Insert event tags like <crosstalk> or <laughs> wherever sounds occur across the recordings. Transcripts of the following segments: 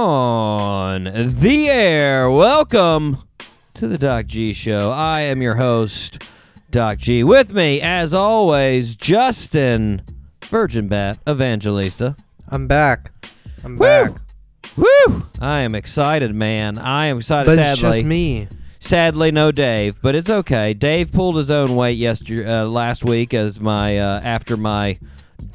the air. Welcome to the Doc G Show. I am your host, Doc G. With me, as always, Justin Virgin Bat Evangelista. I'm back. I'm Woo! back. Woo! I am excited, man. I am excited. But sadly, it's just me. sadly, no Dave, but it's okay. Dave pulled his own weight yesterday, uh, last week, as my uh, after my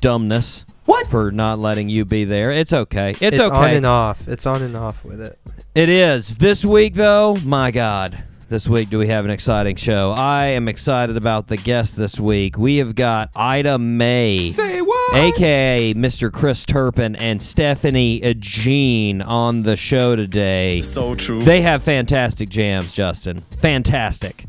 dumbness. What for not letting you be there? It's okay. It's, okay. on and off. It's on and off with it. It is. This week, though, my God. This week, do we have an exciting show? I am excited about the guest this week. We have got Ida May, Say what? aka Mr. Chris Turpin, and Stephanie Jean on the show today. So true. They have fantastic jams, Justin. Fantastic.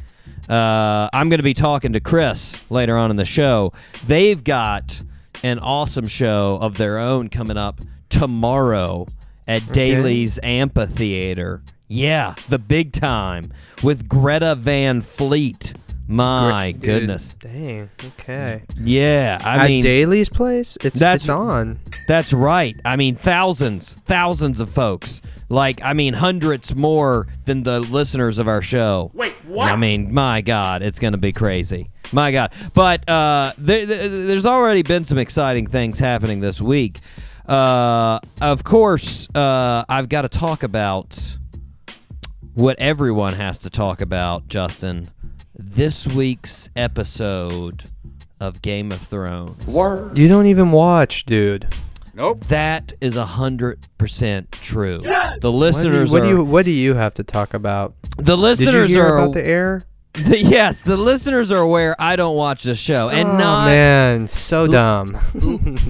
Uh, I'm going to be talking to Chris later on in the show. They've got an awesome show of their own coming up tomorrow at Daily's Amphitheater. Yeah, the big time with Greta Van Fleet. My Dude, goodness. Dang. Okay. Yeah, I At mean Daily's place, it's That's- it's on. That's right. I mean, thousands, thousands of folks. Like, I mean, hundreds more than the listeners of our show. Wait, what? I mean, my God, it's going to be crazy. My God. But uh, there, there, there's already been some exciting things happening this week. Uh, of course, uh, I've got to talk about what everyone has to talk about, Justin. This week's episode of Game of Thrones. Word. You don't even watch, dude. Nope. That is a hundred percent true. The What do, you, listeners what do you What do you have to talk about? the Did you listeners hear are about the air? <laughs> the- yes, the listeners are aware I don't watch the show. And oh, not man, so dumb. <laughs>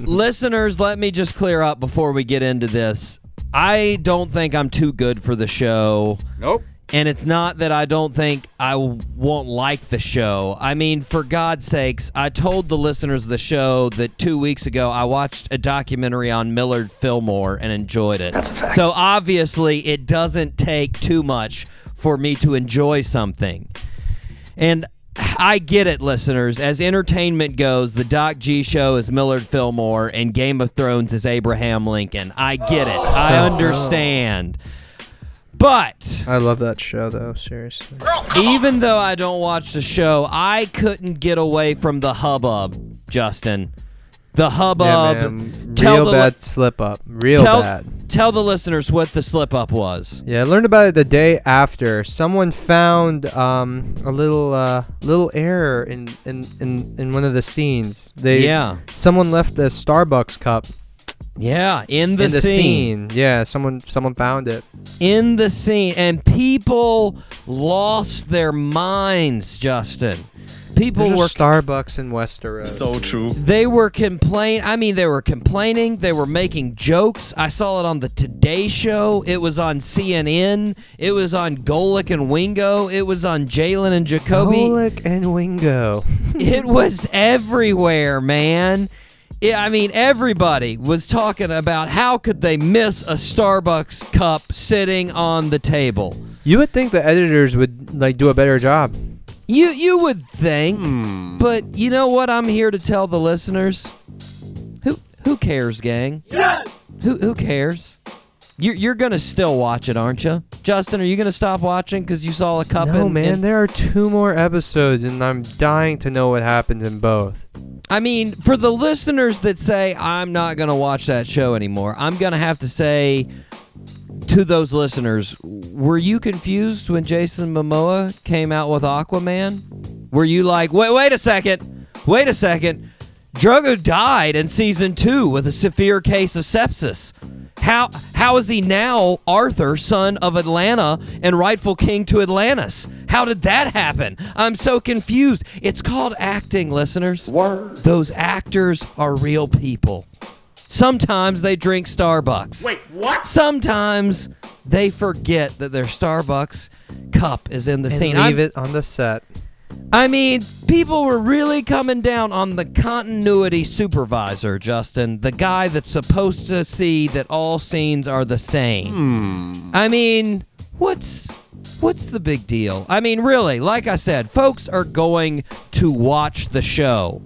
listeners, let me just clear up before we get into this. I don't think I'm too good for the show. Nope. And it's not that I don't think I won't like the show. I mean, for God's sakes, I told the listeners of the show that two weeks ago I watched a documentary on Millard Fillmore and enjoyed it. That's a fact. So obviously, it doesn't take too much for me to enjoy something. And I get it, listeners. As entertainment goes, the Doc G show is Millard Fillmore and Game of Thrones is Abraham Lincoln. I get it. I oh, understand. But I love that show, though. Seriously. even though I don't watch the show, I couldn't get away from the hubbub, Justin. The hubbub. yeah, man. Tell Real the bad slip up. Real tell, bad. tell the listeners what the slip up was. Yeah, I learned about it the day after. Someone found um, a little uh, little error in, in, in, in one of the scenes. They Yeah. someone left the Starbucks cup Yeah, in the, in the scene. scene. Yeah, someone someone found it. In the scene. And people lost their minds, Justin. People There's were a Starbucks in Westeros. So true. They were complain. I mean, they were complaining. They were making jokes. I saw it on the Today Show. It was on CNN. It was on Golic and Wingo. It was on Jalen and Jacoby. Golic and Wingo. <laughs> <laughs> It was everywhere, man. It, I mean, everybody was talking about how could they miss a Starbucks cup sitting on the table. You would think the editors would like do a better job. You you would think, hmm. but you know what? I'm here to tell the listeners. Who who cares, gang? Yes. Who who cares? You're you're gonna still watch it, aren't you, Justin? Are you gonna stop watching because you saw a cup? No, in, man, in- there are two more episodes, and I'm dying to know what happens in both. I mean, for the listeners that say I'm not gonna watch that show anymore, I'm gonna have to say to those listeners, were you confused when Jason Momoa came out with Aquaman? Were you like, wait, wait a second, wait a second, Drogo died in season two with a severe case of sepsis. How how is he now Arthur, son of Atlanna and rightful king to Atlantis? How did that happen? I'm so confused. It's called acting, listeners. Word. Those actors are real people. Sometimes they drink Starbucks. Wait, what? Sometimes they forget that their Starbucks cup is in the And scene. leave I'm- it on the set. I mean, people were really coming down on the continuity supervisor, Justin, the guy that's supposed to see that all scenes are the same. Hmm. I mean, what's what's the big deal? I mean, really, like I said, folks are going to watch the show.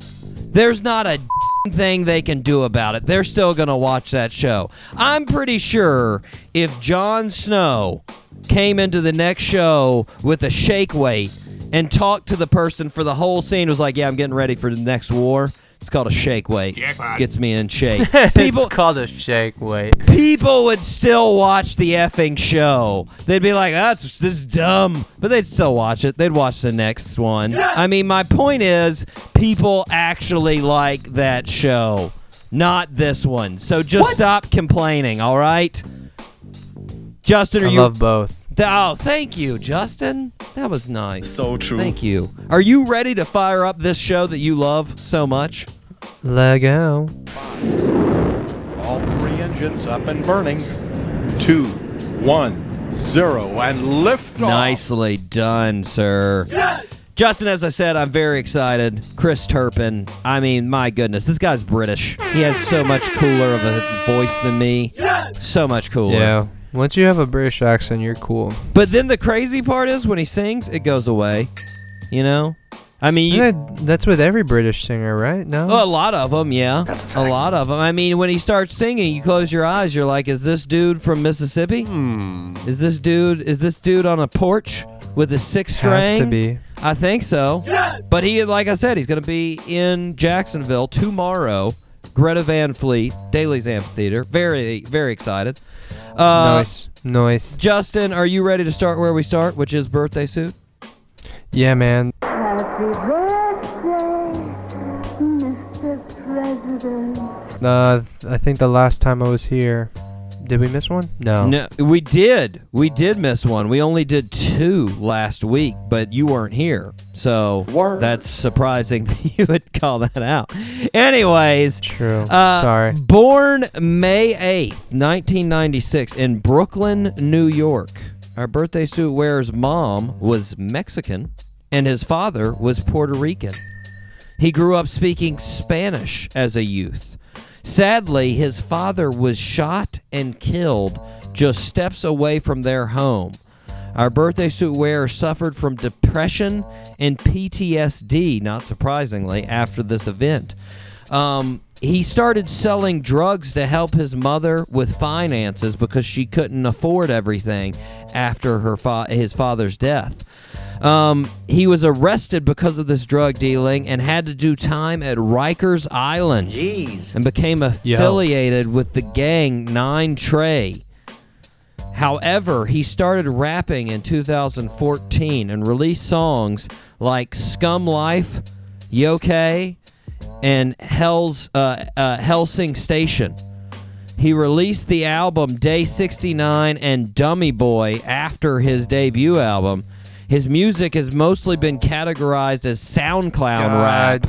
There's not a thing they can do about it. They're still going to watch that show. I'm pretty sure if Jon Snow came into the next show with a shake weight and talked to the person for the whole scene was like, "Yeah, I'm getting ready for the next war." It's called a shake weight. Gets me in shape. <laughs> People it's called a shake weight. people would still watch the effing show. They'd be like, "That's this is dumb," but they'd still watch it. They'd watch the next one. I mean, my point is, people actually like that show, not this one. So just stop complaining, all right? Justin, are I you? love both. Th- oh, thank you, Justin. That was nice. So true. Thank you. Are you ready to fire up this show that you love so much? Lego. All three engines up and burning. Two, one, zero, and lift off. Nicely done, sir. Justin, as I said, I'm very excited. Chris Turpin. I mean, my goodness, this guy's British. He has so much cooler of a voice than me. So much cooler. Yeah. Once you have a British accent, you're cool. But then the crazy part is when he sings, it goes away. You know? I mean, you, That- that's with every British singer, right? No. Oh, a lot of them, yeah. a, lot of them. I mean, when he starts singing, you close your eyes. You're like, "Is this dude from Mississippi? Hmm. Is this dude? Is this dude on a porch with a six string? Has to be. I think so. But he, like I said, he's going to be in Jacksonville tomorrow. Greta Van Fleet, Daily's Amphitheater. Very, very excited. Uh, nice. Nice. Justin, are you ready to start where we start, which is birthday suit? Yeah, man. Happy birthday, Mr. President. Uh, th- I think the last time I was here, did we miss one? No. No, we did. We did miss one. We only did two last week, but you weren't here. So Word. that's surprising <laughs> that you would call that out. Anyways, True. uh, Sorry. Born May 8th, 1996, in Brooklyn, New York. Our birthday suit wearer's mom was Mexican, and his father was Puerto Rican. He grew up speaking Spanish as a youth. Sadly, his father was shot and killed just steps away from their home. Our birthday suit wearer suffered from depression and PTSD, not surprisingly, after this event. Um, he started selling drugs to help his mother with finances because she couldn't afford everything after her fa- his father's death. Um, he was arrested because of this drug dealing and had to do time at Rikers Island. Jeez. And became affiliated with the gang Nine Trey. However, he started rapping in 2014 and released songs like Scum Life, Yoke, and Hell's uh, uh, Hellsing Station. He released the album Day 69 and Dummy Boy after his debut album. His music has mostly been categorized as SoundCloud rap.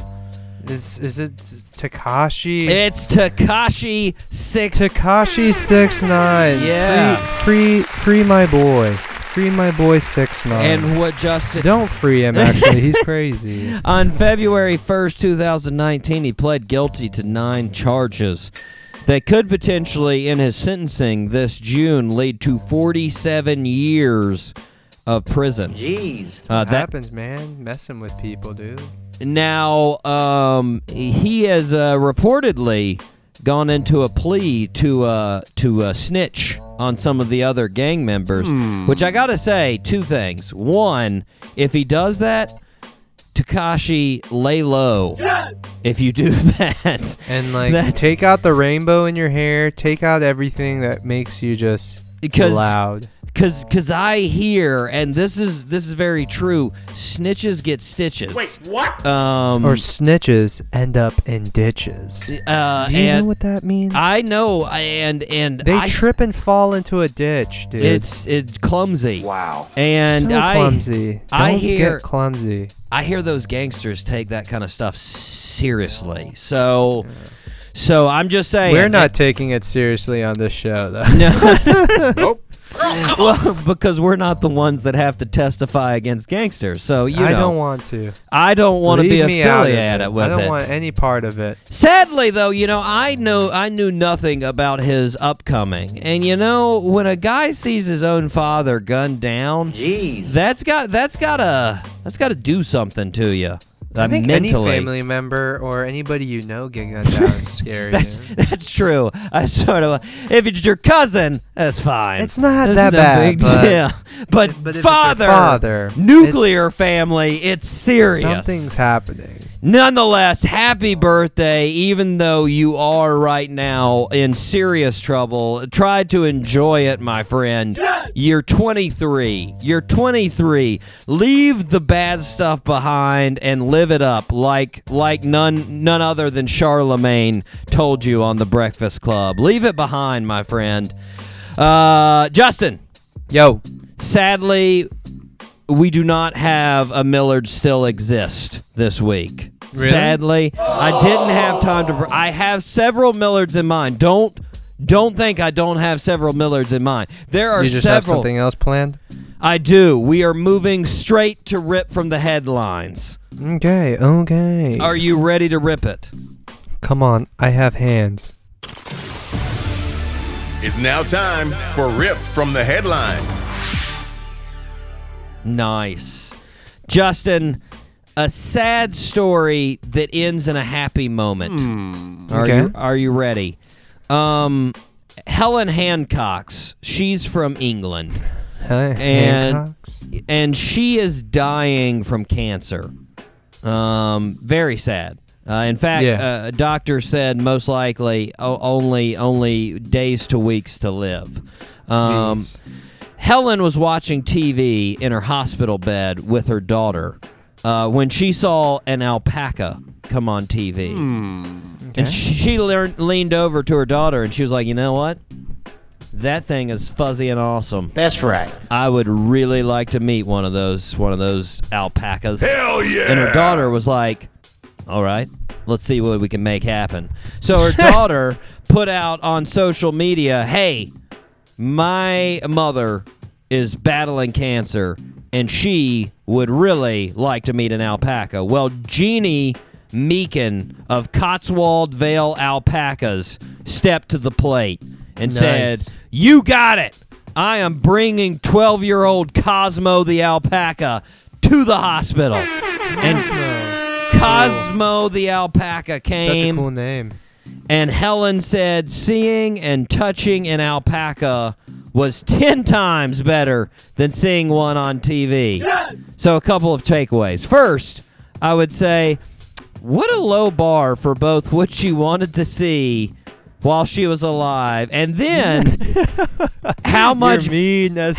Is is it Tekashi? It's Tekashi Six. Tekashi six nine. Yeah. Free, free, free my boy. Free my boy six nine. and what Justin don't free him. Actually, he's <laughs> crazy. On February 1st, 2019, he pled guilty to nine charges that could potentially, in his sentencing this June, lead to 47 years of prison. Jeez. Uh, that happens, man. Messing with people, dude. now, um, he has uh, reportedly gone into a plea to uh, to uh, snitch on some of the other gang members. Which I gotta say, two things. One, if he does that, Tekashi, lay low. Yes! If you do <laughs> that, And like, That's- take out the rainbow in your hair. Take out everything that makes you just Because- loud. Cause, cause I hear, and this is this is very true. Snitches get stitches. Wait, what? Um, or snitches end up in ditches. uh, Do you know what that means? I know, and and they I, trip and fall into a ditch, dude. It's it's clumsy. Wow. And so I clumsy. Don't I hear get clumsy. I hear those gangsters take that kind of stuff seriously. So, so I'm just saying. We're not taking it seriously on this show, though. No. <laughs> Nope. <laughs> well, because we're not the ones that have to testify against gangsters. So you I know, don't want to. I don't want to be Leave me out of affiliated it. with I don't it. want any part of it. Sadly, though, you know, I know I knew nothing about his upcoming, and you know, when a guy sees his own father gunned down, jeez, that's got that's got to that's got to do something to you. I think mentally. any family member or anybody you know getting <laughs> gunned down is scary. That's that's true. I sort of if it's your cousin, that's fine. It's not that no bad, big but- deal. <laughs> But, but if father, father, nuclear it's- family, it's serious. Something's happening. Nonetheless, happy birthday, even though you are right now in serious trouble. Try to enjoy it, my friend. You're 23. You're 23. Leave the bad stuff behind and live it up like like none none other than Charlemagne told you on the Breakfast Club. Leave it behind, my friend. Uh, Justin, Yo, sadly, we do not have a Millard still exist this week. Really? Sadly, I didn't have time to. br- I have several Millards in mind. Don't don't think I don't have several Millards in mind. There are several. you just have several. something else planned? I do. We are moving straight to rip from the headlines. Okay, okay. Are you ready to rip it? Come on, I have hands. It's now time for Rip from the Headlines. Nice. Justin, a sad story that ends in a happy moment. Are Okay. you are you ready? Um Helen Hancock's, she's from England Hey, And- Hancocks? and she is dying from cancer. Um very sad. Uh, in fact, Yeah. uh, a doctor said most likely o- only only days to weeks to live. Um, Helen was watching TV in her hospital bed with her daughter uh, when she saw an alpaca come on TV. And she, she learned, leaned over to her daughter and she was like, You know what? That thing is fuzzy and awesome. That's right. I would really like to meet one of those one of those alpacas. Hell yeah! And her daughter was like, "All right, let's see what we can make happen." So her <laughs> daughter put out on social media, "Hey, my mother is battling cancer and she would really like to meet an alpaca." Well, Jeannie Meekin of Cotswold Vale Alpacas stepped to the plate and Nice. said, "You got it. I am bringing 12-year-old Cosmo the alpaca to the hospital." And Cosmo the alpaca came. Such a cool name. and Helen said seeing and touching an alpaca was 10 times better than seeing one on TV. So, a couple of takeaways. First, I would say, what a low bar for both what she wanted to see while she was alive, and then <laughs> how much. mean as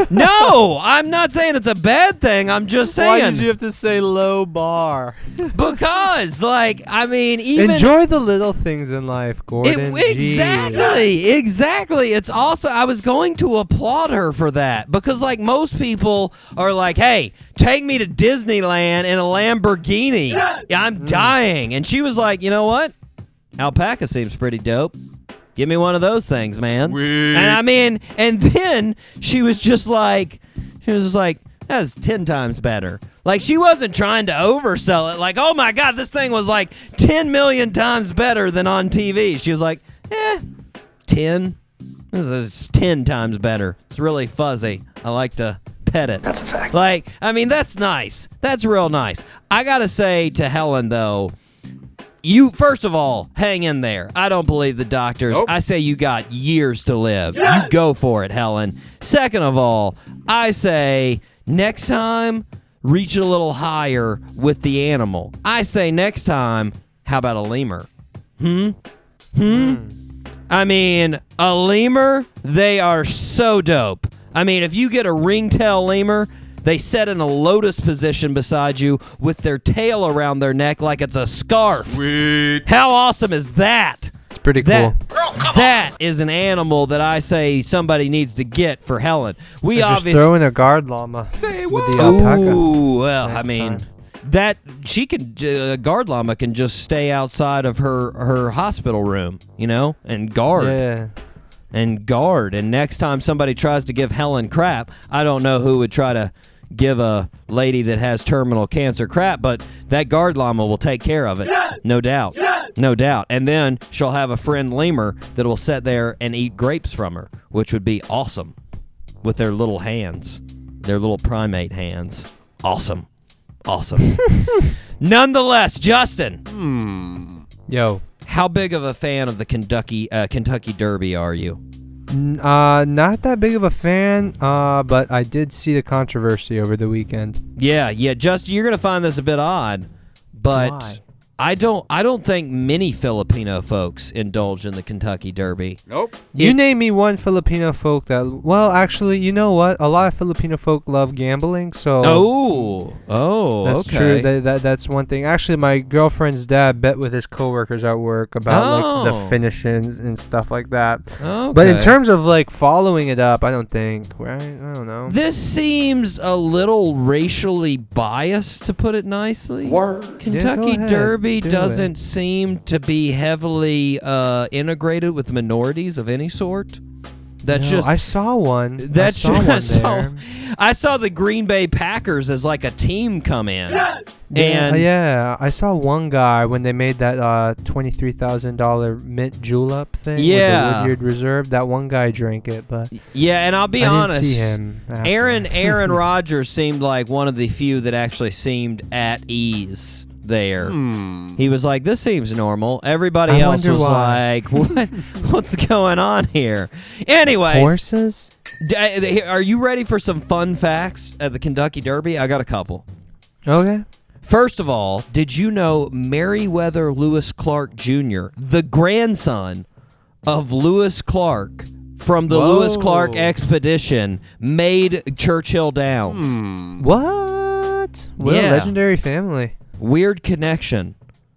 <laughs> no, I'm not saying it's a bad thing. I'm just saying. Why did you have to say low bar? <laughs> Because, like, I mean, even Enjoy the little things in life, It- Gordon. Jeez. exactly, exactly. It's also I was going to applaud her for that because, like, most people are like, "Hey, take me to Disneyland in a Lamborghini. I'm mm. dying," and she was like, "You know what? Alpaca seems pretty dope." Give me one of those things, man. And I mean, and then she was just like, she was just like, that's 10 times better. Like, she wasn't trying to oversell it. Like, oh my God, this thing was like 10 million times better than on TV. She was like, eh, 10. This is 10 times better. It's really fuzzy. I like to pet it. That's a fact. Like, I mean, that's nice. That's real nice. I gotta say to Helen though, you first of all, hang in there. I don't believe the doctors. I say you got years to live. You go for it, Helen. Second of all, I say next time reach a little higher with the animal. I say next time, how about a lemur? Hmm? Hmm? I mean, a lemur, they are so dope. I mean, if you get a ringtail lemur, they sit in a lotus position beside you with their tail around their neck like it's a scarf. Sweet. How awesome is that? It's pretty cool. That, that is an animal that I say somebody needs to get for Helen. We just obviously throw in a guard llama with the alpaca. Ooh, well, I mean, time. that she can uh, guard llama can just stay outside of her her hospital room, you know, and guard. Yeah. and guard. And next time somebody tries to give Helen crap, I don't know who would try to give a lady that has terminal cancer crap, but that guard llama will take care of it. No doubt. No doubt. And then she'll have a friend lemur that will sit there and eat grapes from her, which would be awesome with their little hands, their little primate hands. Awesome. Awesome. <laughs> Nonetheless, Justin, Yo. how big of a fan of the Kentucky uh, Kentucky Derby are you? Uh, not that big of a fan, uh, but I did see the controversy over the weekend. Yeah, yeah, Justin, you're gonna find this a bit odd, but Why? I don't I don't think many Filipino folks indulge in the Kentucky Derby. Nope. You It- name me one Filipino folk that. Well, actually, you know what? A lot of Filipino folk love gambling, so. Oh, oh, That's okay. true. That, that that's one thing. Actually, my girlfriend's dad bet with his coworkers at work about like Oh. the finishes and stuff like that. okay. But in terms of like following it up, I don't think. Right? I don't know. This seems a little racially biased, to put it nicely. Word. Kentucky ahead, Derby do doesn't it. seem to be heavily uh, integrated with minorities of any sort. That's No, just I saw one. that's I saw just, <laughs> one I saw, there. I saw the Green Bay Packers as like a team come in, Yeah, and yeah, I saw one guy when they made that uh, twenty-three thousand dollar mint julep thing. with Yeah. the Woodford Reserve. That one guy drank it, but yeah, and I'll be I honest. didn't see him. after. Aaron Aaron <laughs> Rodgers seemed like one of the few that actually seemed at ease there. Hmm. He was like, "This seems normal." Everybody I else wonder was why. like, <laughs> "What? What's going on here?" Anyway, horses. uh, are you ready for some fun facts at the Kentucky Derby? I got a couple. Okay. First of all, did you know Meriwether Lewis Clark Jr., the grandson of Lewis Clark from the Lewis Clark expedition, made Churchill Downs? Hmm. What? What Yeah. a legendary family. Weird connection.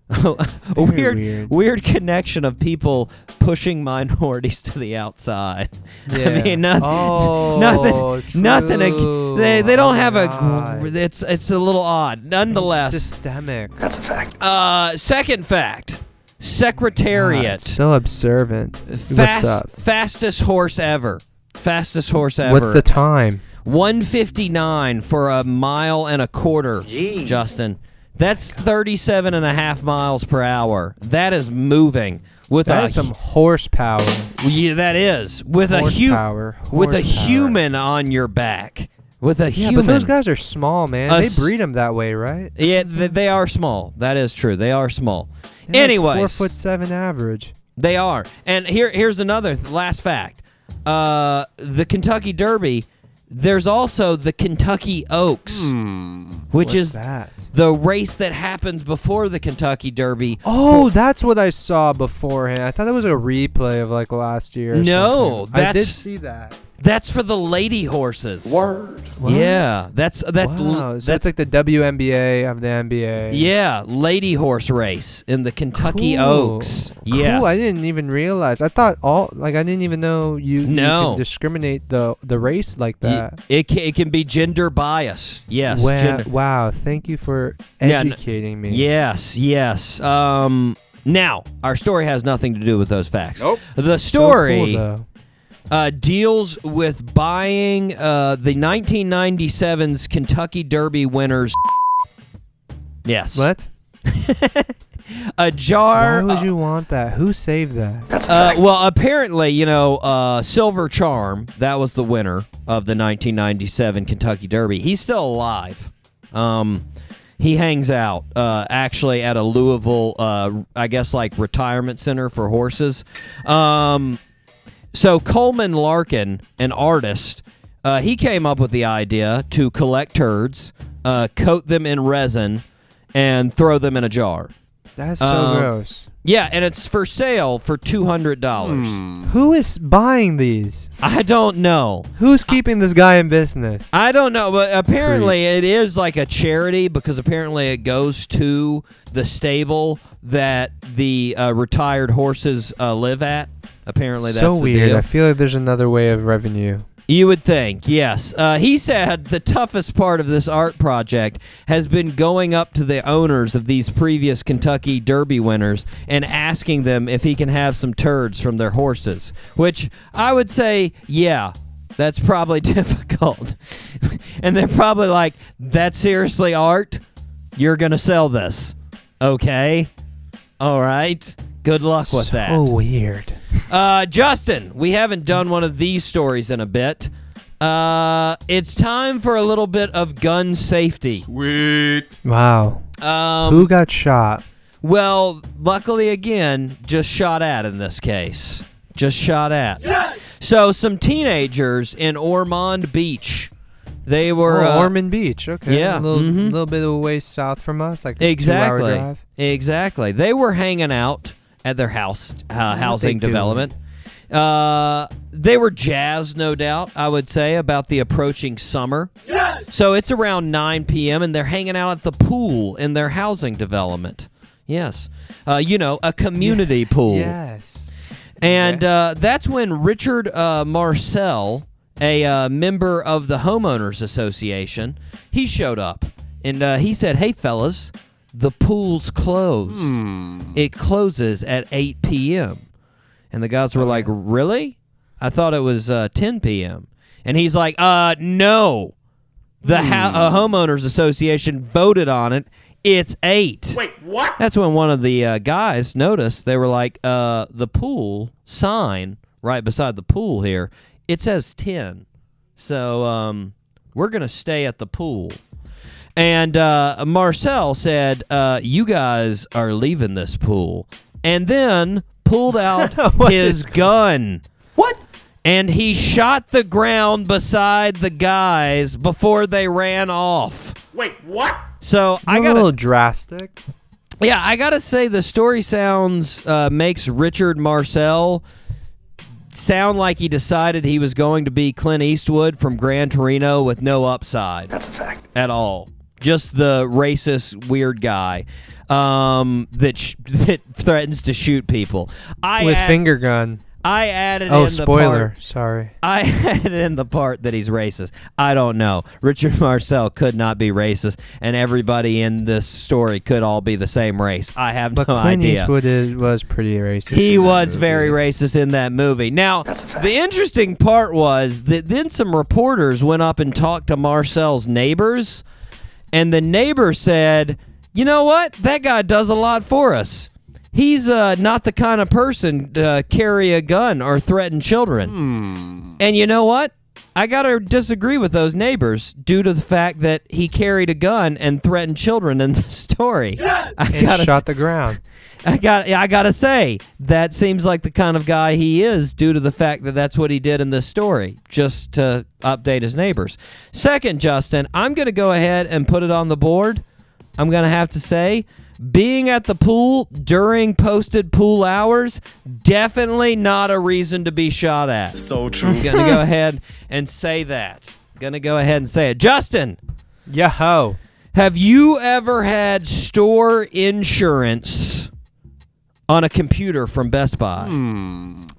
<laughs> a weird, weird. weird connection of people pushing minorities <laughs> to the outside. <laughs> I Yeah. mean, nothing, Oh, nothing, nothing. ag- They they don't Oh have my a. It's it's a little odd. Nonetheless, systemic. That's a fact. Uh, second fact: Secretariat, so observant. fast, What's up? fastest horse ever. Fastest horse ever. What's the time? 159 for a mile and a quarter, Justin. That's 37 and a half miles per hour. That is moving with That a is some horsepower. yeah, that is with a hu- with a human on your back. With a Yeah, human. but those guys are small, man. A they breed them that way, right? yeah, th- they are small. That is true. They are small. Anyways, four foot seven average. They are. And here here's another th- last fact. Uh, the Kentucky Derby, there's also the Kentucky Oaks, hmm. which What's is that? the race that happens before the Kentucky Derby. Oh, that's what I saw beforehand. I thought it was a replay of like last year. or No, something. I did that's- see that. That's for the lady horses. Word. Yeah, that's that's l- wow, so that's that's like the WNBA of the NBA. yeah, lady horse race in the Kentucky Cool. Oaks. Yes. Cool. I didn't even realize. I thought all like I didn't even know you, you No. can discriminate the the race like Y- that. it can, it can be gender bias. Yes. wow, gender- wow, thank you for Yeah, n- educating me. Yes, yes. Um, now, our story has nothing to do with those facts. Nope. The So cool, story though. Uh, deals with buying uh, the 1997's Kentucky Derby winners. Yes. What? <laughs> A jar. Why would you want that? Who saved that? Uh, well, apparently, you know, uh, Silver Charm, that was the winner of the 1997 Kentucky Derby. He's still alive. Um, he hangs out uh, actually at a Louisville, uh, I guess, like retirement center for horses. Um, so Coleman Larkin, an artist, uh, he came up with the idea to collect turds, uh, coat them in resin, and throw them in a jar. That's so Um, gross. Yeah, and it's for sale for two hundred dollars. Who is buying these? I don't know. Who's keeping this guy in business? I don't know, but apparently it is like a charity because apparently it goes to the stable that the uh, retired horses uh, live at. Apparently that's so weird. I feel like there's another way of revenue. You would think, yes. Uh, he said the toughest part of this art project has been going up to the owners of these previous Kentucky Derby winners and asking them if he can have some turds from their horses. Which I would say, yeah, that's probably <laughs> difficult. and they're probably like, that's seriously art? You're going to sell this. Okay. All right. Good luck with that. So weird. Uh, Justin, we haven't done one of these stories in a bit. Uh, it's time for a little bit of gun safety. Sweet. Wow. Um, Who got shot? well, luckily again, just shot at in this case. Just shot at. So some teenagers in Ormond Beach. They were oh, uh, Ormond Beach. Okay. yeah, A little, mhm. little bit of a ways south from us, like a two-hour Exactly. drive. Exactly. They were hanging out at their house uh, housing development. Uh, they were jazzed, no doubt. I would say about the approaching summer. Yes! So it's around 9 p.m. and they're hanging out at the pool in their housing development. Yes, uh, you know, a community pool. Yes. And uh, that's when Richard uh, Marcel, a uh, member of the homeowners association, he showed up and uh, he said, "Hey fellas, the pool's closed. It closes at 8 p.m." And the guys were like, "Really? I thought it was uh, 10 p.m." And he's like, "Uh, no. The ho- uh, homeowners association voted on it. It's 8." Wait, what? That's when one of the uh, guys noticed. They were like, uh, the pool sign right beside the pool here, it says 10. So um, we're going to stay at the pool. And uh, Marcel said, uh, You guys are leaving this pool. And then pulled out <laughs> his gun. What? And he shot the ground beside the guys before they ran off. Wait, what? So I got a little drastic. yeah, I gotta say the story sounds uh, makes Richard Marcel sound like he decided he was going to be Clint Eastwood from Gran Torino with no upside. That's a fact. at all. Just the racist weird guy um, that sh- <laughs> that threatens to shoot people. I With add- finger gun. I added Oh, in the spoiler. part. Sorry. I <laughs> added in the part that he's racist. I don't know. Richard Marcel could not be racist, and everybody in this story could all be the same race. I have But no Clint idea. Eastwood is, was pretty racist. He was movie. very racist in that movie. Now, the interesting part was that then some reporters went up and talked to Marcel's neighbors, and the neighbor said, "You know what? That guy does a lot for us. He's uh, not the kind of person to carry a gun or threaten children." And you know what? I gotta disagree with those neighbors due to the fact that he carried a gun and threatened children in the <laughs> story. I And gotta shot the ground. I got I got to say that seems like the kind of guy he is due to the fact that that's what he did in this story just to update his neighbors. Second, Justin, I'm going to go ahead and put it on the board. I'm going to have to say being at the pool during posted pool hours definitely not a reason to be shot at. So true. I'm going to go <laughs> ahead and say that. Going to go ahead and say it. Justin, Yo. have you ever had store insurance on a computer from Best Buy?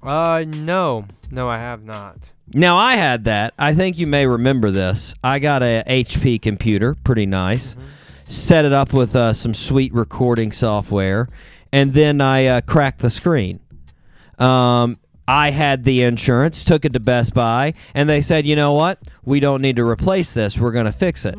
Uh, no. No, I have not. Now I had that. I think you may remember this. I got a HP computer, pretty nice. Set it up with uh, some sweet recording software, and then I uh, cracked the screen. Um, I had the insurance, took it to Best Buy, and they said, you know what? We don't need to replace this. We're going to fix it.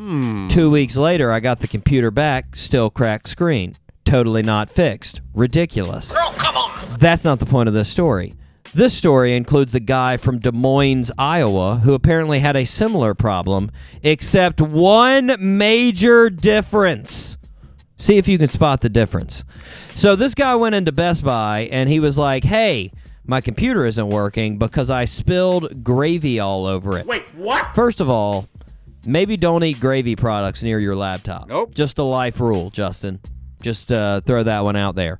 Two weeks later, I got the computer back, still cracked screen. Totally not fixed. Ridiculous. Girl, come on. That's not the point of this story. This story includes a guy from Des Moines, Iowa, who apparently had a similar problem, except one major difference. See if you can spot the difference. So this guy went into Best Buy and he was like, "Hey, my computer isn't working because I spilled gravy all over it." Wait, what? First of all, maybe don't eat gravy products near your laptop. Nope. Just a life rule, Justin. Just uh, throw that one out there.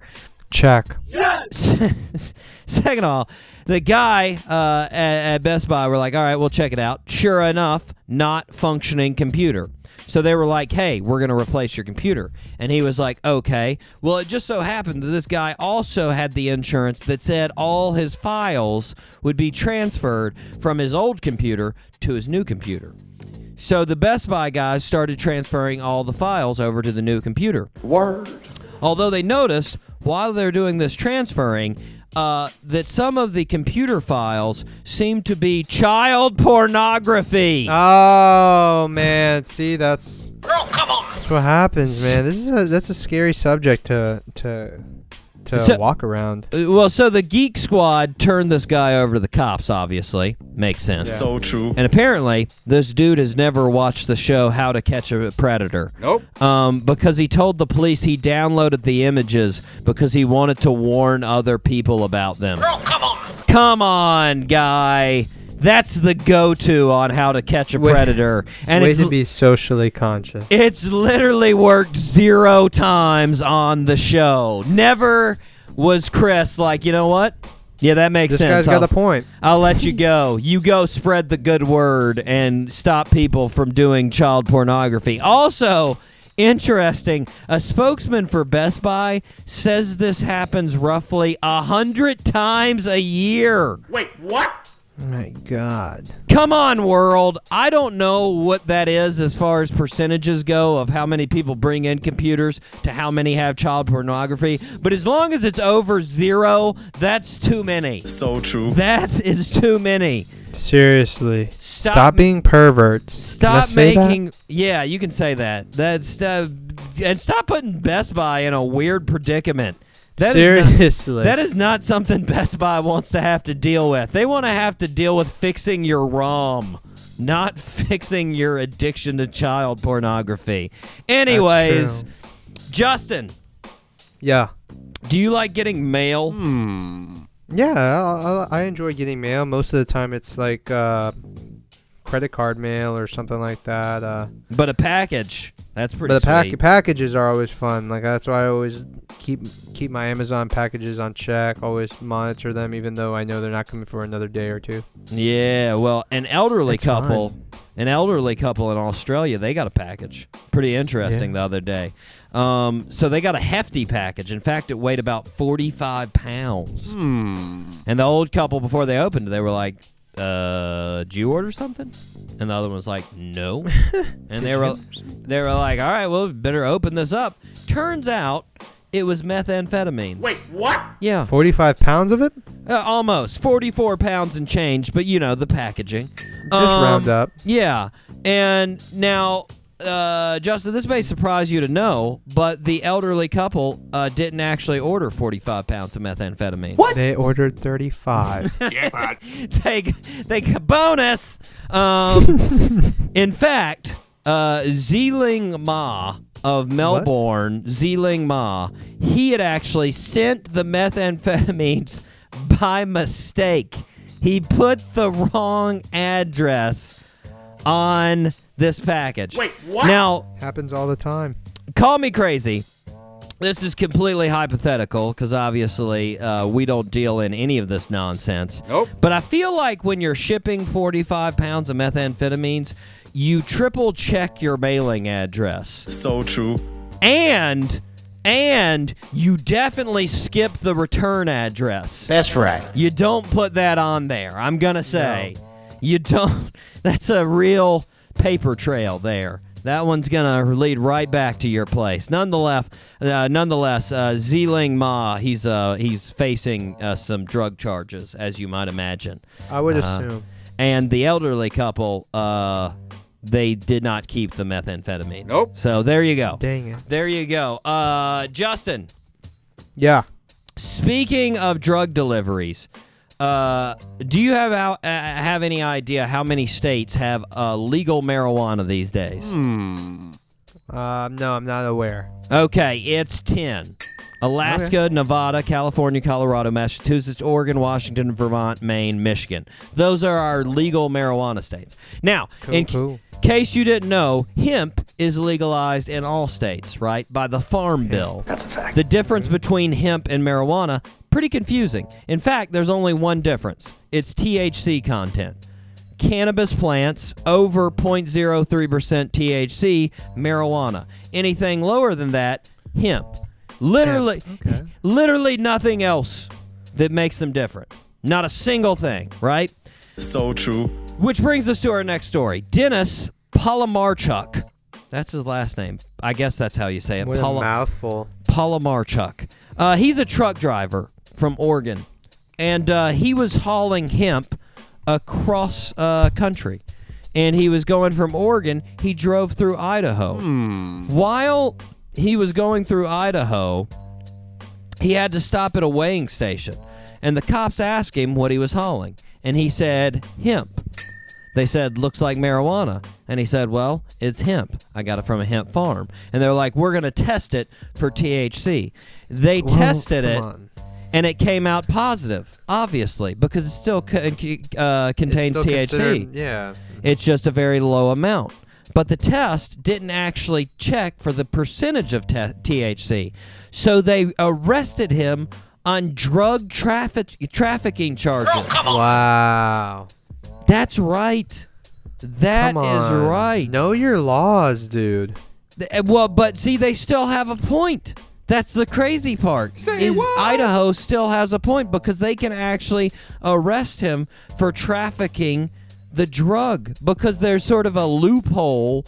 Check. Yes. <laughs> Second of all, the guy uh, at, at Best Buy were like, "All right, we'll check it out." Sure enough, not functioning computer. So they were like, "Hey, we're going to replace your computer," and he was like, "Okay." Well, it just so happened that this guy also had the insurance that said all his files would be transferred from his old computer to his new computer. So the Best Buy guys started transferring all the files over to the new computer. Word. Although they noticed while they're doing this transferring uh, that some of the computer files seem to be child pornography. Oh man, see that's Girl, come on. That's what happens, man. This is a that's a scary subject to to to So- walk around. Uh, well, so the Geek Squad turned this guy over to the cops, obviously. Makes sense. Yeah. So true. And apparently, this dude has never watched the show How to Catch a Predator. Nope. Um, because he told the police he downloaded the images because he wanted to warn other people about them. Girl, come on. Come on, guy. That's the go-to on how to catch a Way- predator, and Way it's to be socially conscious. it's literally worked zero times on the show. Never was Chris like, you know what? Yeah, that makes sense. This sense. guy's got I'll- a point. I'll let you go. You go spread the good word and stop people from doing child pornography. Also, interesting, a spokesman for Best Buy says this happens roughly a hundred times a year. My God. Come on, world. I don't know what that is as far as percentages go of how many people bring in computers to how many have child pornography, but as long as it's over zero, that's too many. So true. That is too many. Seriously. Stop Stop, being perverts. Stop say that? making. Yeah, you can say that. That's uh, and stop putting Best Buy in a weird predicament. That is not- Seriously. that is not something Best Buy wants to have to deal with. They want to have to deal with fixing your ROM, not fixing your addiction to child pornography. Anyways. Justin, yeah. do you like getting mail? Yeah, I, I, I enjoy getting mail. Most of the time, it's like uh, credit card mail or something like that. Uh, But a package. That's pretty but the pack- sweet. packages are always fun. Like that's why I always keep keep my Amazon packages on check. Always monitor them, even though I know they're not coming for another day or two. Yeah, well, an elderly That's couple, fine. an elderly couple in Australia, they got a package. Pretty interesting the other day. Um, so they got a hefty package. In fact, it weighed about forty-five pounds. And the old couple, before they opened, it, they were like, "Uh, did you order something?" And the other one was like, "No." <laughs> and they were, they were like, "All right, well, we better open this up." Turns out, it was methamphetamines. Wait, what? Yeah. Forty-five pounds of it. Uh, almost 44 pounds and change, but you know the packaging. Just Just round up. Yeah, and now, uh, Justin, this may surprise you to know, but the elderly couple uh, didn't actually order 45 pounds of methamphetamine. What? They ordered thirty-five. <laughs> they they bonus. Um, <laughs> in fact, uh, Zeeling Ma of Melbourne, Zeeling Ma, he had actually sent the methamphetamines by mistake. He put the wrong address on this package. Wait, what? Now, Happens all the time. call me crazy. This is completely hypothetical because obviously uh, we don't deal in any of this nonsense. Nope. But I feel like when you're shipping 45 pounds of methamphetamines, you triple check your mailing address. So true. And and you definitely skip the return address. That's right. You don't put that on there. I'm gonna say you don't. <laughs> That's a real paper trail there. That one's gonna lead right back to your place. Nonetheless, uh, nonetheless, uh, Zeeling Ma, he's uh, he's facing uh, some drug charges, as you might imagine. I would Uh, assume. And the elderly couple, uh, they did not keep the methamphetamine. Nope. So there you go. Dang it. There you go. Uh, Justin, Yeah. Speaking of drug deliveries, uh, do you have out, uh, have any idea how many states have uh, legal marijuana these days? Um, no, I'm not aware. Okay, it's ten. Alaska, Nevada, California, Colorado, Massachusetts, Oregon, Washington, Vermont, Maine, Michigan. Those are our legal marijuana states. Now, in c- cool. case you didn't know, hemp is legalized in all states, right? By the Farm Bill. That's a fact. The difference between hemp and marijuana, pretty confusing. In fact, there's only one difference. It's THC content. Cannabis plants over 0.03% THC, marijuana. Anything lower than that, hemp. Literally literally nothing else that makes them different. Not a single thing, right? So true. Which brings us to our next story. Dennis Palamarchuk. That's his last name. I guess that's how you say it. What a mouthful. Palamarchuk. Uh, he's a truck driver from Oregon, and uh, he was hauling hemp across uh, country. And he was going from Oregon. He drove through Idaho. While he was going through Idaho, he had to stop at a weighing station, and the cops asked him what he was hauling, and he said hemp. They said, looks like marijuana. And he said, well, it's hemp. I got it from a hemp farm. And they're like, we're going to test it for THC. They Whoa, tested it, on. And it came out positive, obviously, because it still co- uh, It's contains still THC. Yeah. It's just a very low amount. But the test didn't actually check for the percentage of te- THC. So they arrested him on drug traffic- trafficking charges. Wow. That's right. That Come is on. right. Know your laws, dude. Well, but see, they still have a point. That's the crazy part. is Idaho still has a point because they can actually arrest him for trafficking the drug because there's sort of a loophole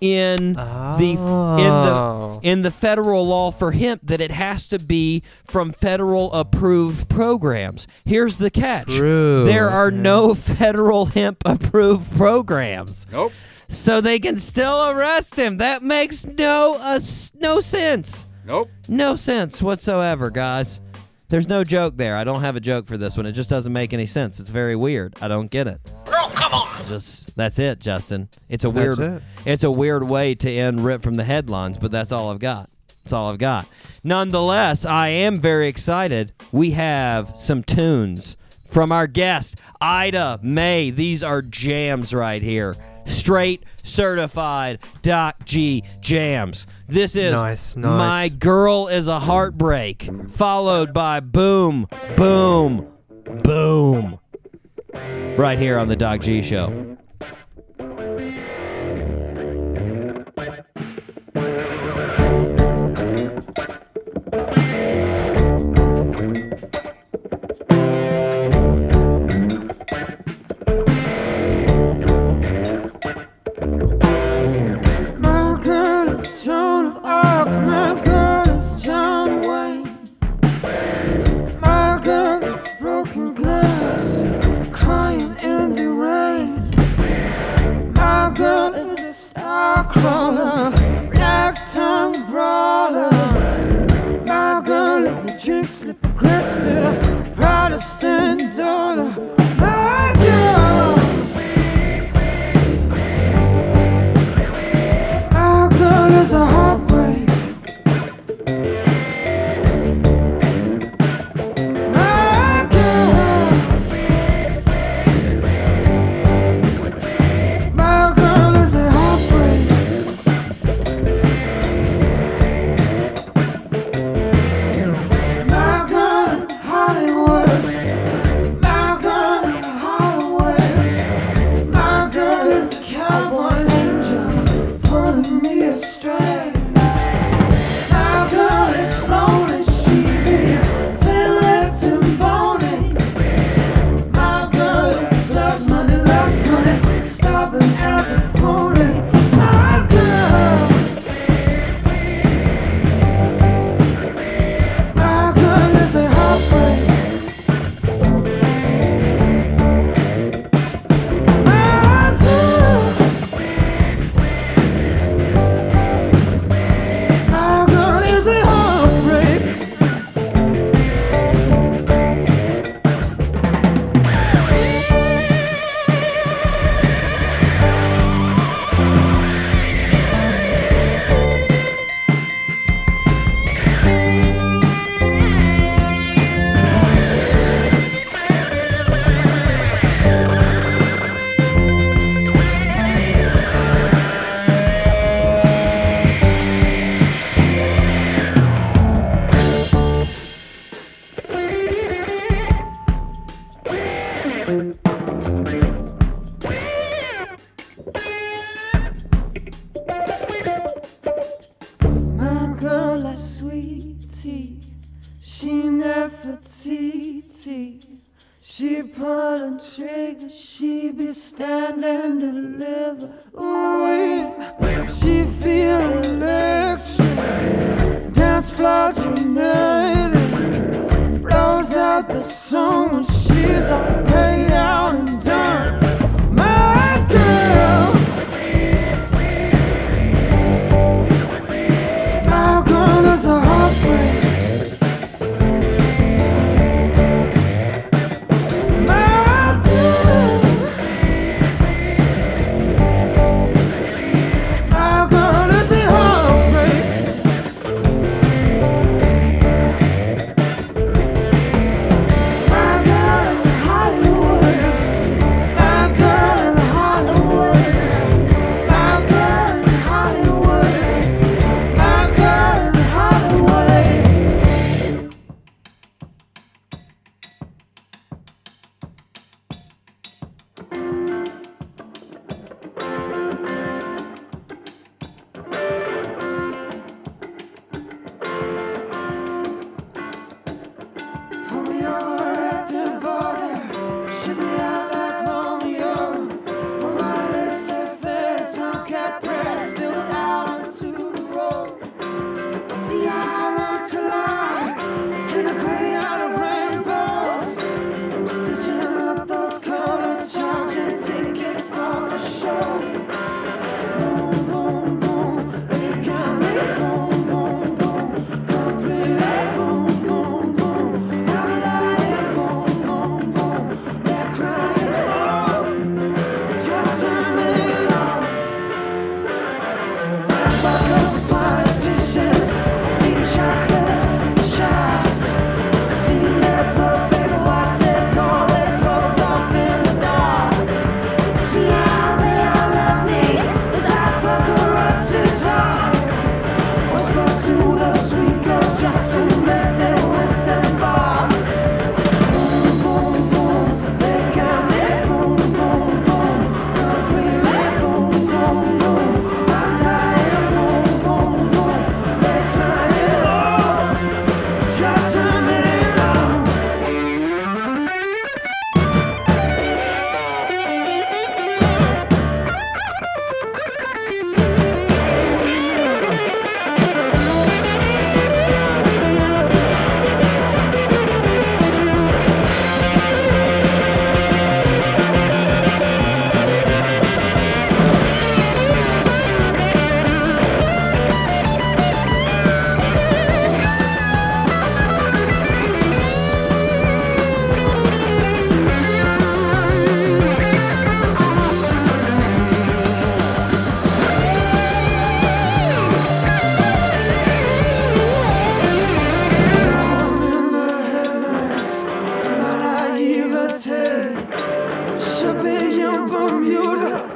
in the in Oh. the in the federal law for hemp that it has to be from federal approved programs. Here's the catch. True. There are no <laughs> federal hemp approved programs. Nope. So they can still arrest him. That makes no uh, no sense. Nope. No sense whatsoever, guys. There's no joke there. I don't have a joke for this one. It just doesn't make any sense. It's very weird. I don't get it. Girl, come on. Just that's it, Justin. It's a That's weird it. it's a weird way to end rip from the headlines, but that's all I've got. That's all I've got. Nonetheless, I am very excited. We have some tunes from our guest, Ida Mae. These are jams right here. Straight certified Doc G jams. This is Nice, nice. My Girl is a Heartbreak, followed by Boom, Boom, Boom. Right here on the Doc G Show.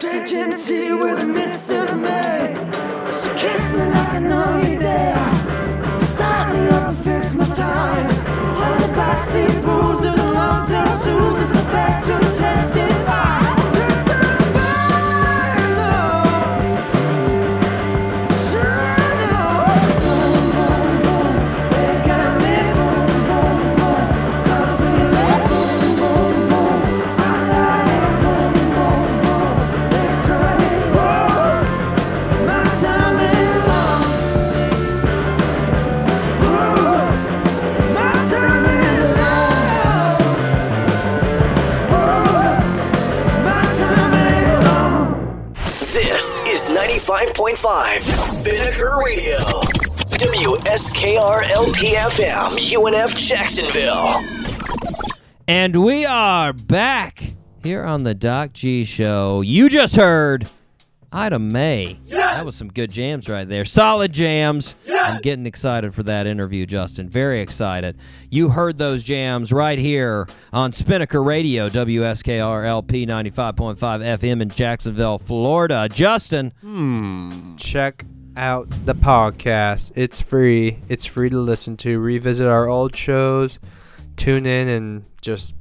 Bermuda, taking tea with Mrs. May. So kiss me like I know you dare. Start me up and fix my tire. All the backseat bruises, long-tail Susans, go back to testify. 95.5 Spinnaker Radio. WSKR UNF Jacksonville. And we are back here on the Doc G Show. You just heard Ida Mae. That was some good jams right there. Solid jams. I'm getting excited for that interview, Justin. Very excited. You heard those jams right here on Spinnaker Radio, WSKR LP 95.5 FM in Jacksonville, Florida. Justin, hmm. check out the podcast. It's free. It's free to listen to. Revisit our old shows. Tune in and just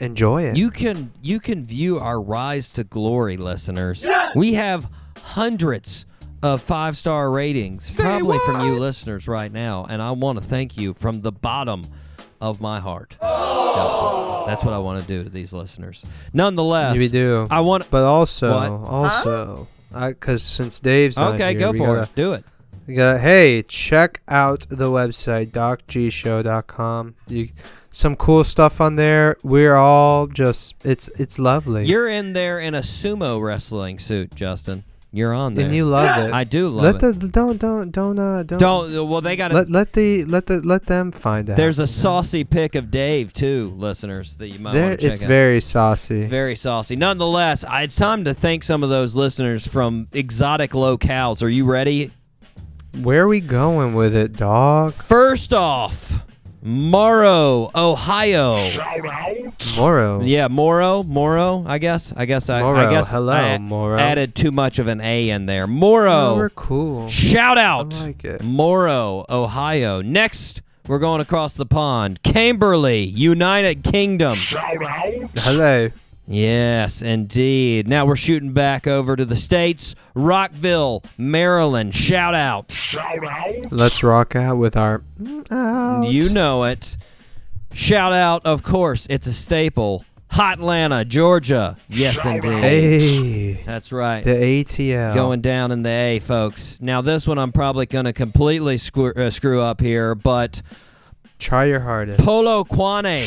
enjoy it. You can you can view our rise to glory, listeners. We have hundreds of five star ratings, probably from you listeners right now, and I want to thank you from the bottom of my heart. Justin. That's what I want to do to these listeners. Nonetheless, we do. I want. But also, What? also, because since Dave's not Okay, here, go for gotta, it. Do it. gotta- hey, check out the website docgshow.com. You, some cool stuff on there. We're all just it's it's lovely. You're in there in a sumo wrestling suit, Justin. You're on there. and you love it. I do love let it. the don't don't don't uh don't Don't. Well, they got to. let let the let the let them find out. There's a saucy pic of Dave too, listeners, that you might there. want to check It's out. very saucy. It's very saucy. Nonetheless, I- it's time to thank some of those listeners from exotic locales. Are you ready? Where are we going with it, dog? First off, Morrow, Ohio. Shout out. Morrow. Yeah, Morrow, Morrow. I guess. I guess. I, I guess. hello, I Morrow. Added too much of an A in there. Oh, we're cool. Shout out. I like it. Morrow, Ohio. Next, we're going across the pond. Camberley, United Kingdom. Shout out. Hello. Yes, indeed. Now we're shooting back over to the States. Rockville, Maryland. Shout out. Shout out. Let's rock out with our. out. You know it. Shout out, of course, it's a staple. Hotlanta, Georgia. Yes, indeed. Hey, That's right. the ATL. Going down in the A, folks. Now, this one I'm probably going to completely screw, uh, screw up here, but Try your hardest. Polokwane,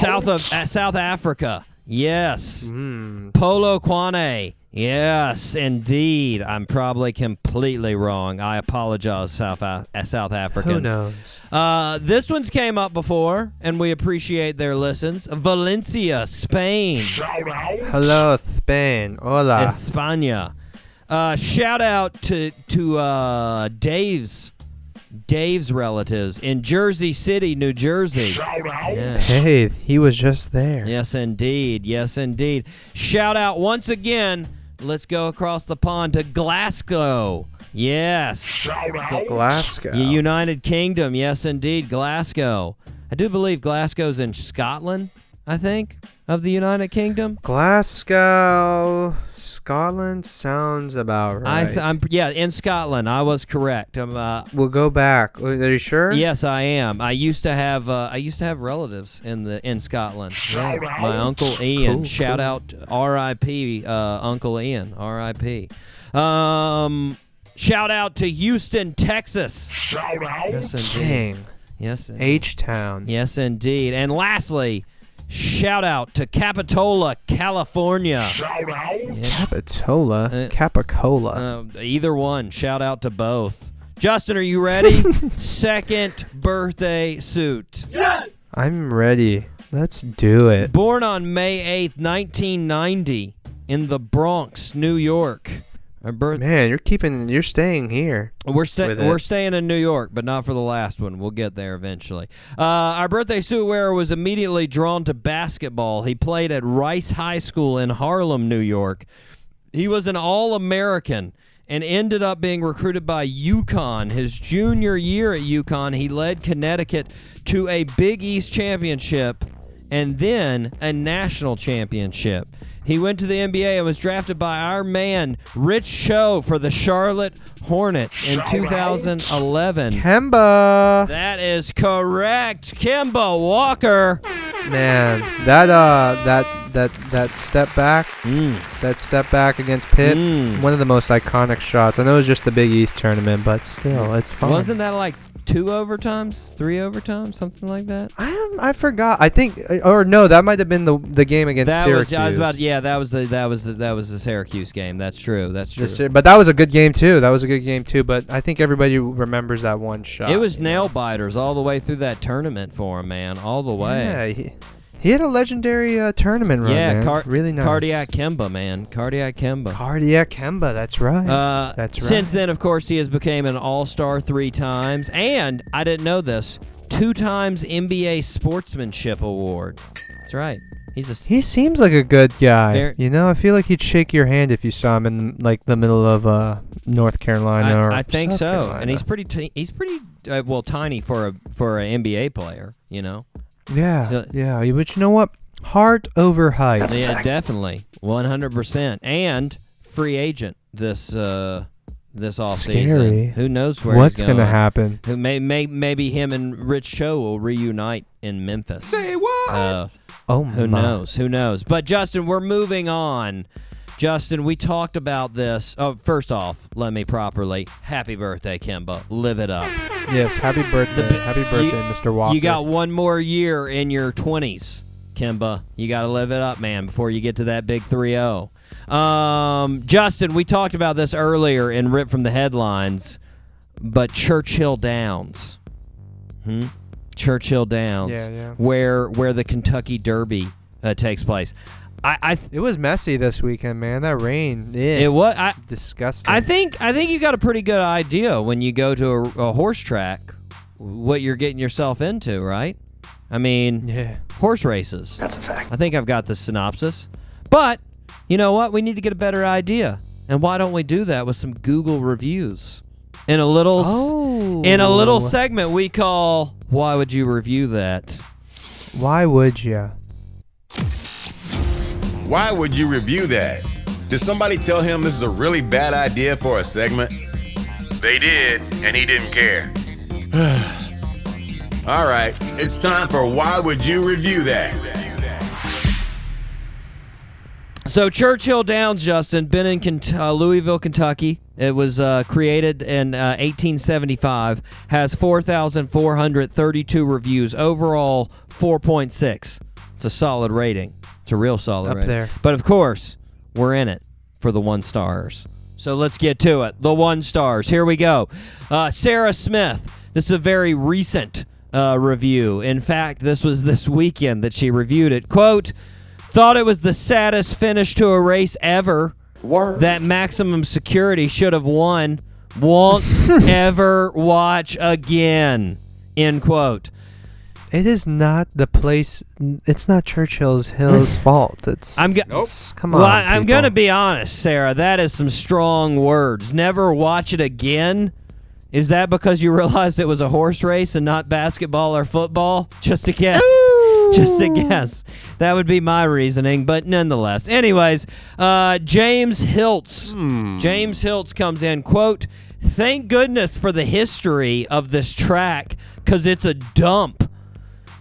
South of uh, South Africa. Yes. Mm. Polokwane. Yes, indeed. I'm probably completely wrong. I apologize, South uh, South Africans. Who knows? Uh, this one's came up before, and we appreciate their listens. Valencia, Spain. Shout out. Hello, Spain. Hola. España. Uh, shout out to to uh, Dave's Dave's relatives in Jersey City, New Jersey. Yeah. hey, he was just there. Yes, indeed. Yes, indeed. Shout out once again. Let's go across the pond to Glasgow. Yes. Shout out. To Glasgow. The United Kingdom. Yes, indeed. Glasgow. I do believe Glasgow's in Scotland, I think, of the United Kingdom. Glasgow, Scotland sounds about I right. th- I'm yeah, in Scotland. I was correct. I'm uh, we'll go back. Are you sure? Yes, I am. I used to have uh, I used to have relatives in the in Scotland. Yeah. My uncle Ian. Cool, shout cool. out R.I.P. Uh, Uncle Ian. R.I.P. Um, shout out to Houston, Texas. Shout out. Yes, indeed. Dang. Yes, H Town. yes, indeed. And lastly, shout out to Capitola, California. Shout out. Yeah. Capitola. Uh, Capicola. Uh, either one. Shout out to both. Justin, are you ready? <laughs> Second birthday suit. Yes. I'm ready. Let's do it. Born on May 8th, 1990, in the Bronx, New York. Our birth- Man, you're keeping. You're staying here. we're sta- we're staying in New York, but not for the last one. We'll get there eventually. Uh, our birthday suit wearer was immediately drawn to basketball. He played at Rice High School in Harlem, New York. He was an All-American and ended up being recruited by UConn. His junior year at UConn, he led Connecticut to a Big East championship and then a national championship. He went to the NBA and was drafted by our man Rich Cho for the Charlotte Hornets in 2011. Kemba. That is correct. Kemba Walker. Man, that uh, that that that step back, Mm. that step back against Pitt, Mm. one of the most iconic shots. I know it was just the Big East tournament, but still, it's fun. Wasn't that like two overtimes, three overtimes, something like that? I am, I forgot. I think, uh, or no, that might have been the the game against that Syracuse. was I was about yeah that was the that was the, that was the Syracuse game. That's true. That's true. The but that was a good game too. That was a good game too. But I think everybody remembers that one shot. it was know? nail biters all the way through that tournament for him, man, all the way. Yeah, he, he had a legendary uh, tournament run. Yeah, man. car- really nice. Cardiac Kemba, man, cardiac Kemba. Cardiac Kemba. That's right. Uh, That's right. Since then, of course, he has become an All-Star three times, and I didn't know this, two times NBA Sportsmanship Award. That's right. He's a he seems like a good guy. Very- you know, I feel like he'd shake your hand if you saw him in like the middle of uh, North Carolina or I, I think South so, Carolina. and he's pretty. T- he's pretty uh, well tiny for a for an NBA player. You know. Yeah, so- yeah. But you know what? Heart over height. yeah, definitely, one hundred percent, and free agent this uh this off Scary. season. Who knows where What's he's going? gonna happen? Who may, may maybe him and Rich Cho will reunite in Memphis. Say what? Uh, Oh Who my. knows? Who knows? But Justin, we're moving on. Justin, we talked about this. Oh, first off, let me properly. Happy birthday, Kemba. Live it up. Yes, happy birthday. bi- happy birthday, you- Mr. Walker. You got one more year in your 20s, Kemba. You got to live it up, man, before you get to that big 3 0. Um, Justin, we talked about this earlier in Rip from the Headlines, but Churchill Downs. Hmm? Churchill Downs. Yeah, yeah. Where, where the Kentucky Derby uh, takes place. I, I It was messy this weekend, man. That rain. it It was I, disgusting. I think I think you got a pretty good idea when you go to a, a horse track what you're getting yourself into, right? I mean, Yeah. horse races. That's a fact. I think I've got the synopsis. But you know what? We need to get a better idea. And why don't we do that with some Google reviews? In a little Oh. in a little segment we call why would you review that? Why would you? Why would you review that? Did somebody tell him this is a really bad idea for a segment? They did, and he didn't care. <sighs> All right, it's time for Why Would You Review That? So Churchill Downs, Justin, been in Kent- uh, Louisville, Kentucky. It was uh, created in uh, 1875. Has 4,432 reviews. Overall, 4.6. It's a solid rating. It's a real solid Up rating. there. But of course, we're in it for the one stars. So let's get to it. The one stars. Here we go. Uh, Sarah Smith. This is a very recent uh, review. In fact, this was this weekend that she reviewed it. Quote, thought it was the saddest finish to a race ever. That maximum security should have won. Won't <laughs> ever watch again. End quote. It is not the place. It's not Churchill's Hill's <laughs> fault. It's. I'm go- it's- Come on. Well, I, I'm people. going to be honest, Sarah. That is some strong words. Never watch it again. Is that because you realized it was a horse race and not basketball or football? Just a guess. Just a guess. That would be my reasoning, but nonetheless. Anyways, uh, James Hiltz. James Hiltz comes in, quote, Thank goodness for the history of this track, because it's a dump.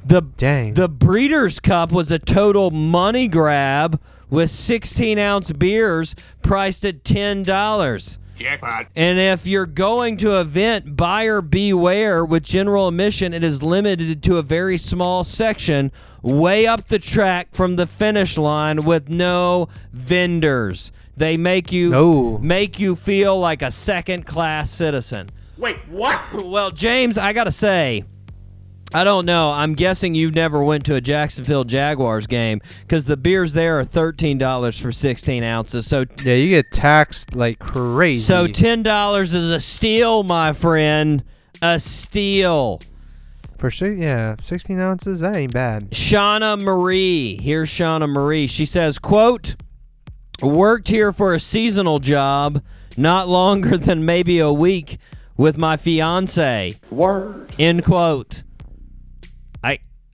The Dang. the Breeders' Cup was a total money grab with 16 ounce beers priced at ten dollars. Jackpot. And if you're going to event, buyer beware. With general admission, it is limited to a very small section way up the track from the finish line with no vendors. They make you No. make you feel like a second class citizen. Wait, what? well, James, I gotta say, I don't know. I'm guessing you never went to a Jacksonville Jaguars game because the beers there are thirteen dollars for sixteen ounces. So, yeah, you get taxed like crazy. so ten dollars is a steal, my friend. A steal. for sure, yeah, 16 ounces. That ain't bad. Shauna Marie. Here's Shauna Marie. She says, quote, worked here for a seasonal job, not longer than maybe a week with my fiance. Word. End quote.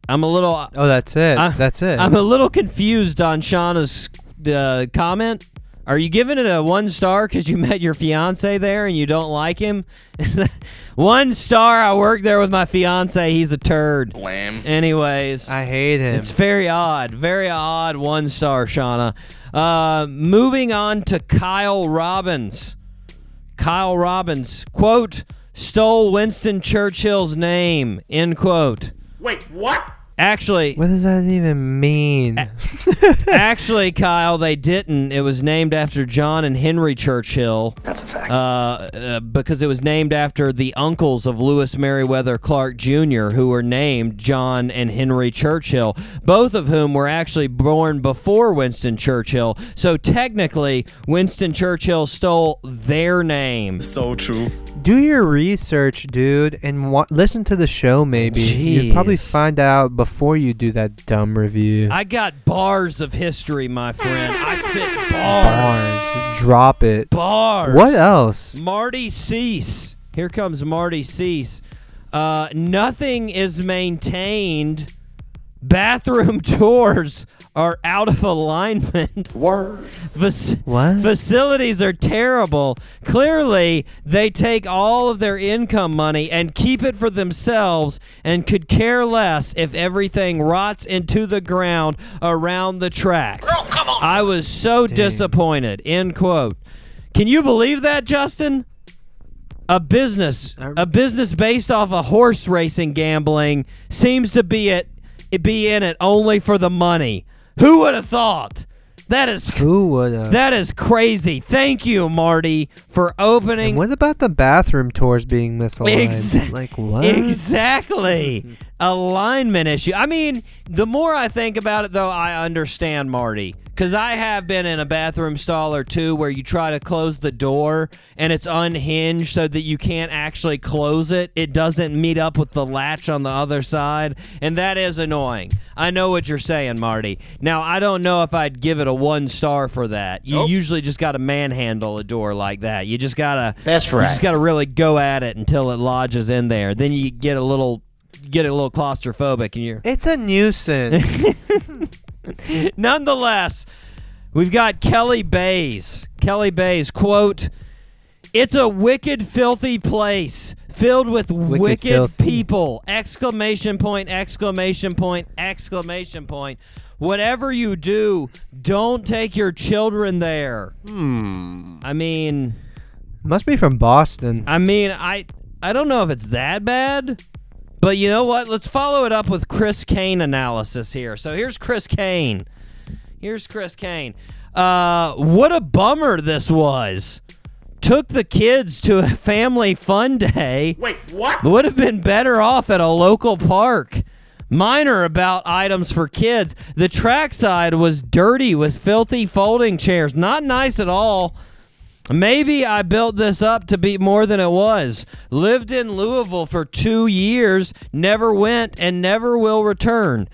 I I'm a little Oh, that's it. I- that's it. I'm a little confused on Shauna's uh, comment. Are you giving it a one star because you met your fiance there and you don't like him? <laughs> one star. I work there with my fiance. He's a turd. Lamb. Anyways, I hate him. it's very odd. Very odd. One star, Shauna. Uh, moving on to Kyle Robbins. Kyle Robbins, quote, stole Winston Churchill's name, end quote. Wait, what? Actually, what does that even mean? <laughs> Actually, Kyle, they didn't. It was named after John and Henry Churchill. That's a fact. Uh, uh, because it was named after the uncles of Lewis Meriwether Clark Jr., who were named John and Henry Churchill, both of whom were actually born before Winston Churchill. So technically, Winston Churchill stole their name. So true. Do your research, dude, and wa- listen to the show. Maybe you'd probably find out before you do that dumb review. I got bars of history, my friend. I spit bars. Bars. Drop it. Bars. What else? Marty Cease. Here comes Marty Cease. Uh, nothing is maintained. Bathroom <laughs> tours are out of alignment. <laughs> Word. Fac- What? Facilities are terrible. Clearly, they take all of their income money and keep it for themselves and could care less if everything rots into the ground around the track. Come on! I was so disappointed. End quote. Can you believe that, Justin? A business, a business based off of horse racing gambling seems to be it, be in it only for the money. Who would have thought? That is Who would have? that is crazy. Thank you, Marty, for opening. And what about the bathroom tours being misaligned? Exa- like what? Exactly. <laughs> Alignment issue. I mean, the more I think about it, though, I understand Marty. Because I have been in a bathroom stall or two where you try to close the door and it's unhinged so that you can't actually close it. It doesn't meet up with the latch on the other side. And that is annoying. I know what you're saying, Marty. Now, I don't know if I'd give it a one star for that. You usually just got to manhandle a door like that. You just got to. That's right. You just got to really go at it until it lodges in there. Then you get a little get a little claustrophobic and you're It's a nuisance. <laughs> Nonetheless, we've got Kelly Bays. Kelly Bays quote, "It's a wicked filthy place filled with wicked, filthy. people." Exclamation point exclamation point exclamation point. Whatever you do, don't take your children there. Hmm. I mean, Must be from Boston. I mean, I I don't know if it's that bad, but you know what? Let's follow it up with Chris Kane analysis here. So here's Chris Kane. Here's Chris Kane. Uh, what a bummer this was. Took the kids to a family fun day. Wait, what? Would have been better off at a local park. Minor about items for kids. The trackside was dirty with filthy folding chairs. Not nice at all. Maybe I built this up to be more than it was. Lived in Louisville for two years, never went, and never will return.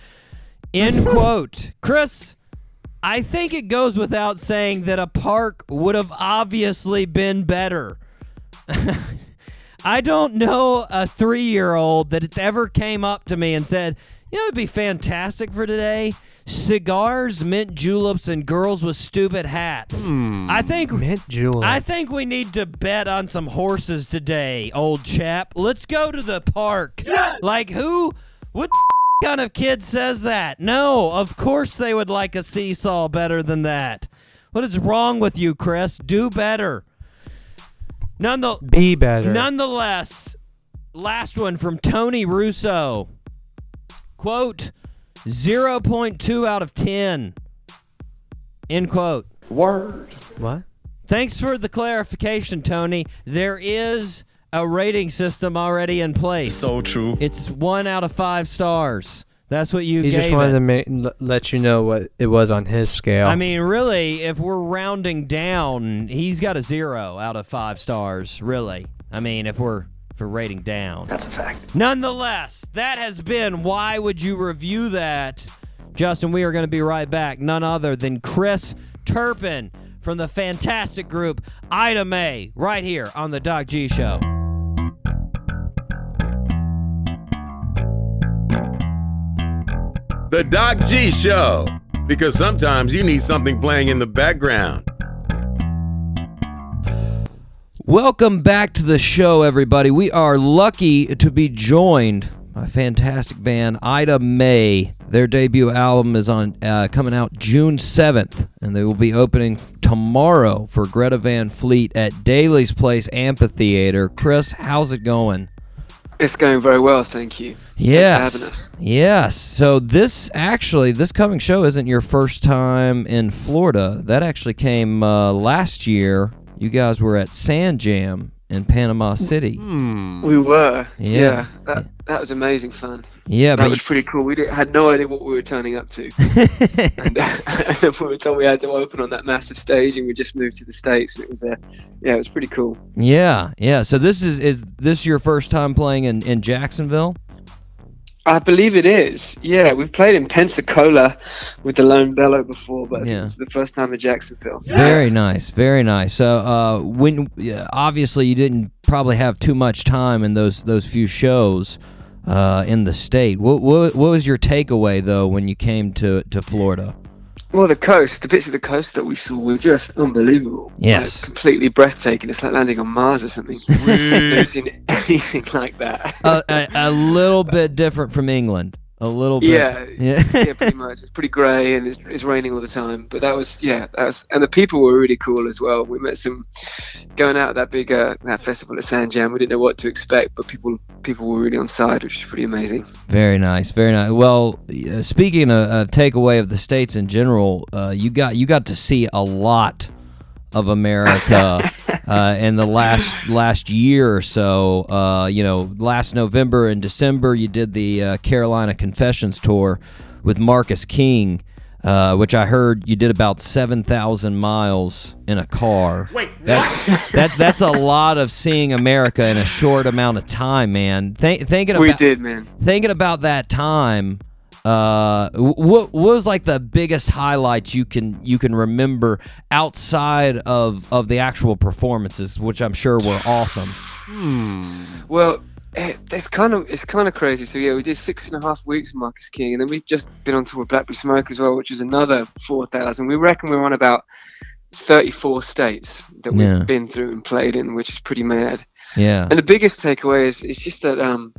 End <laughs> quote. Chris, I think it goes without saying that a park would have obviously been better. <laughs> I don't know a three year old that it's ever came up to me and said, you know, it'd be fantastic for today. Cigars, mint juleps, and girls with stupid hats. Hmm. I think Mint julep. I think we need to bet on some horses today, old chap. Let's go to the park. Like who? What kind of kid says that? No, of course they would like a seesaw better than that. What is wrong with you, Chris? Do better. None the Be better. Nonetheless, last one from Tony Russo. Quote 0.2 out of 10. End quote. Word. What? Thanks for the clarification, Tony. There is a rating system already in place. So true. it's one out of five stars. That's what you He gave just wanted it. to ma- l- let you know what it was on his scale. I mean, really, if we're rounding down, he's got a zero out of five stars. Really, I mean, if we're if we're rating down, That's a fact. Nonetheless, that has been why would you review that, Justin? We are going to be right back. None other than Chris Turpin from the fantastic group Ida Mae, right here on the Doc G Show. The Doc G Show. Because sometimes you need something playing in the background. Welcome back to the show, everybody. We are lucky to be joined by fantastic band, Ida Mae. Their debut album is on uh, coming out June seventh, and they will be opening tomorrow for Greta Van Fleet at Daily's Place Amphitheater. Chris, how's it going? It's going very well, thank you. Yes. Thanks for having us. Yes. So this actually, this coming show isn't your first time in Florida. That actually came uh, last year. You guys were at Sand Jam in Panama City. We were. Yeah. Yeah. that, that was amazing fun. Yeah, That but was pretty cool. We didn't, had no idea what we were turning up to. <laughs> and, <laughs> and then we were told we had to open on that massive stage and we just moved to the States. It was, uh, yeah, it was pretty cool. yeah, yeah. So this is is this your first time playing in in Jacksonville? I believe it is. Yeah, we've played in Pensacola with the Lone Bellow before, but Yeah. it's the first time in Jacksonville. Very nice, very nice. So uh, when obviously you didn't probably have too much time in those those few shows uh, in the state. What, what what was your takeaway though when you came to to Florida? Well, the coast, the bits of the coast that we saw were just unbelievable. Yes. Like, completely breathtaking. It's like landing on Mars or something. I've <laughs> never seen anything like that. a, a, a little bit different from England. A little bit. Yeah, Yeah. yeah, pretty much. It's pretty grey and it's, it's raining all the time. But that was, yeah, that was, and the people were really cool as well. We met some going out at that big uh, that festival at Sand Jam. We didn't know what to expect, but people people were really on side, which is pretty amazing. Very nice, very nice. Well, uh, speaking of, of takeaway of the states in general, uh, you got you got to see a lot of America <laughs> uh, in the last last year or so. Uh, you know, last November and December, you did the uh, Carolina Confessions tour with Marcus King. Uh, which I heard you did about seven thousand miles in a car. Wait, that's that, that's a lot of seeing America in a short amount of time, man. Think, thinking We about did, man. thinking about that time uh what, what was like the biggest highlights you can you can remember outside of of the actual performances which i'm sure were awesome Well, it, it's kind of it's kind of crazy. So yeah, we did six and a half weeks with Marcus King, and then we've just been on tour with Blackberry Smoke as well, which is another four thousand. We reckon we're on about thirty-four states that we've Yeah. been through and played in, which is pretty mad. yeah And the biggest takeaway is it's just that um,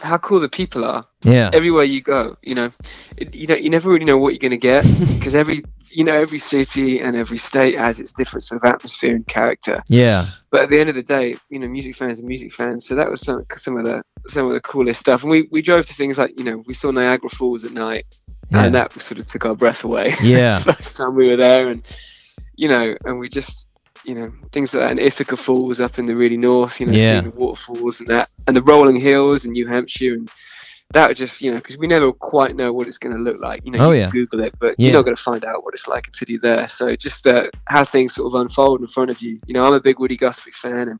how cool the people are yeah everywhere you go. You know, it, you know you never really know what you're going to get <laughs> because every you know every city and every state has its different sort of atmosphere and character. yeah But at the end of the day, you know, music fans are music fans. So that was some some of the some of the coolest stuff. And we we drove to things like you know we saw Niagara Falls at night, Yeah. and that sort of took our breath away. Yeah. <laughs> First time we were there, and you know, and we just you know things like that. And Ithaca Falls up in the really north, you know, Yeah. seeing the waterfalls and that, and the rolling hills in New Hampshire and. That would just, you know, because we never quite know what it's going to look like. You know, Oh, you yeah. Google it, but Yeah. you're not going to find out what it's like until you're there. So just uh, how things sort of unfold in front of you. You know, I'm a big Woody Guthrie fan and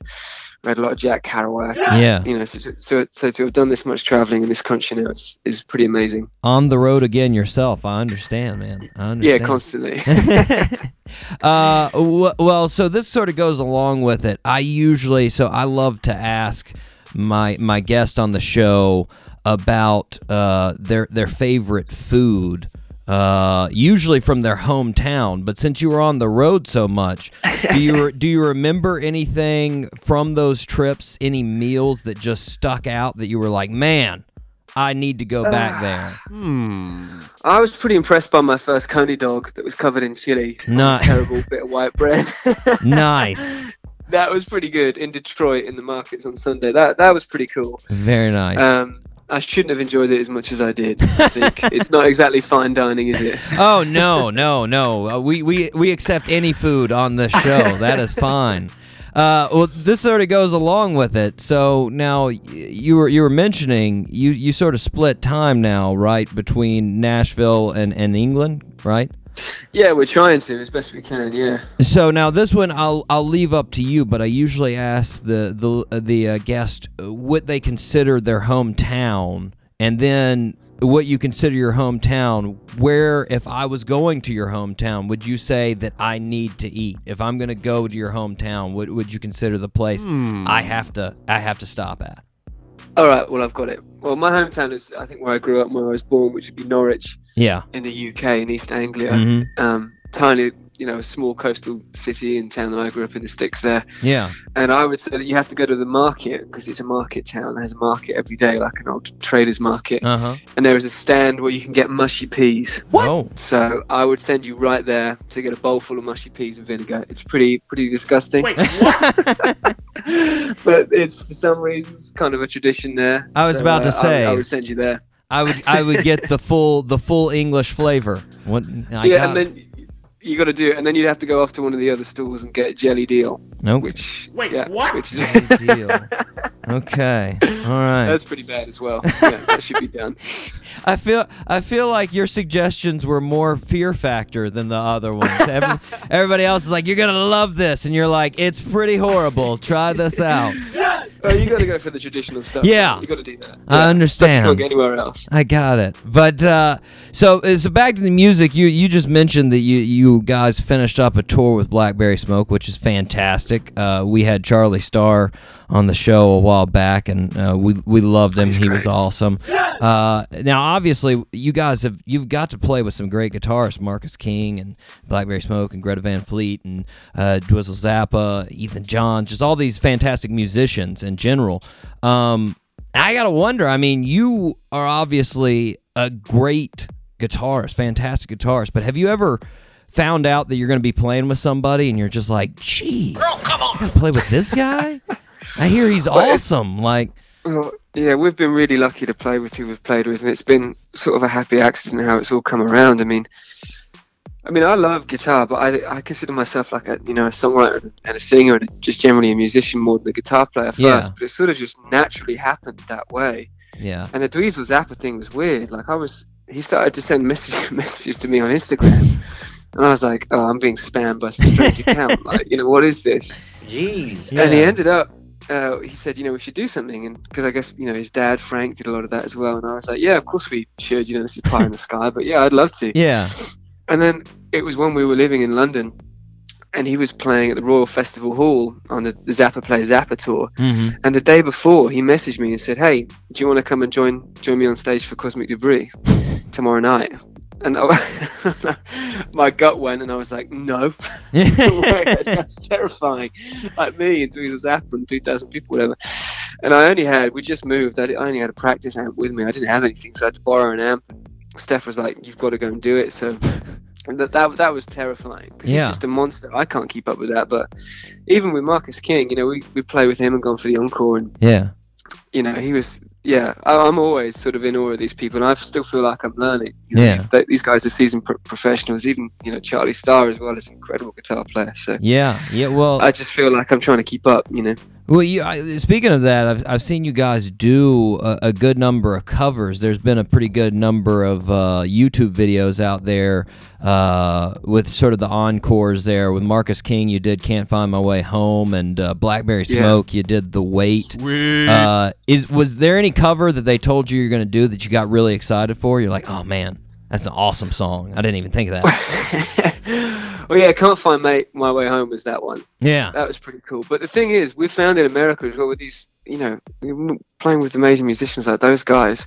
read a lot of Jack Kerouac. yeah You know, so, to- so so to have done this much traveling in this country now is, is pretty amazing. on the road again yourself i understand man i Yeah, constantly. <laughs> uh, w- well, so this sort of goes along with it. I usually, so I love to ask my my guest on the show about uh, their their favorite food. Uh, usually from their hometown, but since you were on the road so much, do you do you remember anything from those trips? Any meals that just stuck out that you were like, man, I need to go back there. I was pretty impressed by my first coney dog that was covered in chili. on a Nice. terrible bit of white bread. <laughs> <laughs> nice, that was pretty good in Detroit in the markets on Sunday. That that was pretty cool. very nice. Um, I shouldn't have enjoyed it as much as I did. I think <laughs> it's not exactly fine dining, is it? Oh no, no, no. Uh, we we we accept any food on this show. <laughs> that is fine. Uh, well, this sort of goes along with it. So now you were you were mentioning you you sort of split time now, right, between Nashville and and England, right? Yeah, we're trying to as best we can. Yeah. So now this one I'll I'll leave up to you, but I usually ask the the uh, the uh, guest uh, what they consider their hometown, and then what you consider your hometown. Where if I was going to your hometown, would you say that I need to eat? If I'm going to go to your hometown, what would you consider the place I have to I have to stop at? All right. Well, I've got it. Well, my hometown is I think where I grew up, where I was born, which would be Norwich Yeah. in the UK in East Anglia. Mhm. Um, tiny, you know, small coastal city and town that I grew up in the sticks there. Yeah. And I would say that you have to go to the market because it's a market town. There's a market every day, like an old traders market. Uh huh. And there is a stand where you can get mushy peas. Oh. So I would send you right there to get a bowl full of mushy peas and vinegar. It's pretty pretty disgusting. <laughs> <laughs> but it's for some reason it's kind of a tradition there. I was So, about to uh, I- say. I, would send you there. I would I would get the <laughs> full the full English flavor. What I yeah, got and then you got to do it, and then you'd have to go off to one of the other stores and get a jellied eel, Nope. which wait yeah, what? Which is, Jelly <laughs> deal. Okay. All right. that's pretty bad as well. <laughs> Yeah, that should be done. I feel I feel like your suggestions were more fear factor than the other ones. <laughs> Every, everybody else is like, "You're gonna love this," and you're like, "It's pretty horrible. Try this out." Oh, you got to go for the traditional stuff. Yeah. you got to do that. I Yeah, stuff you understand. can't get anywhere else. I got it. But uh, so uh, so back to the music. You you just mentioned that you you guys finished up a tour with Blackberry Smoke, which is fantastic. Uh, we had Charlie Starr on the show a while back, and uh, we we loved him. He was awesome. Uh, now, obviously, you guys have you've got to play with some great guitarists, Marcus King and Blackberry Smoke and Greta Van Fleet and uh, Dweezil Zappa, Ethan John, just all these fantastic musicians in general. Um, I gotta wonder. I mean, you are obviously a great guitarist, fantastic guitarist, but have you ever found out that you're going to be playing with somebody and you're just like, "Geez, I gotta play with this guy"? <laughs> I hear he's awesome. Like, Well, yeah, we've been really lucky to play with who we've played with, and it's been sort of a happy accident how it's all come around. I mean, I mean, I love guitar, but I, I consider myself like a you know a songwriter and a singer and just generally a musician more than a guitar player first. Yeah. But it sort of just naturally happened that way. yeah, And the Dweezil Zappa thing was weird. Like I was, he started to send <laughs> message, messages to me on Instagram, and I was like, oh, I'm being spammed by some strange <laughs> account. Like, you know, what is this? Jeez. And he ended up, uh, he said, you know, we should do something, and because I guess you know his dad Frank did a lot of that as well, and I was like, yeah, of course we should. You know, this is pie in the sky, but yeah, I'd love to. yeah, And then it was when we were living in London, and he was playing at the Royal Festival Hall on the, the Zappa Play Zappa tour. hmm And the day before, he messaged me and said, "Hey, do you want to come and join join me on stage for Cosmic Debris tomorrow night?" And I, <laughs> my gut went, and I was like, "No, <laughs> that's <laughs> terrifying." Like me and Dweezil Zappa two thousand people, whatever. And I only had, we just moved. I I only had a practice amp with me. I didn't have anything, so I had to borrow an amp. Steph was like, "You've got to go and do it." So and that that, that was terrifying because Yeah. he's just a monster. I can't keep up with that. But even with Marcus King, you know, we we play with him and gone for the encore, and yeah, you know, he was. Yeah, I'm always sort of in awe of these people, and I still feel like I'm learning. You know, Yeah. they- these guys are seasoned pro- professionals. Even you know, Charlie Starr as well is an incredible guitar player. So yeah, yeah. Well, I just feel like I'm trying to keep up. You know. Well, you, I, speaking of that, I've, I've seen you guys do a, a good number of covers. There's been a pretty good number of uh, YouTube videos out there uh, with sort of the encores there. With Marcus King, you did "Can't Find My Way Home," and uh, Blackberry Yeah. Smoke, you did "The Wait." Uh, is was there any cover that they told you you're going to do that you got really excited for? You're like, oh man, that's an awesome song. I didn't even think of that. <laughs> well, yeah, can't find my my way home was that one. yeah, That was pretty cool. But the thing is, we found in America as well with these, you know, playing with amazing musicians like those guys,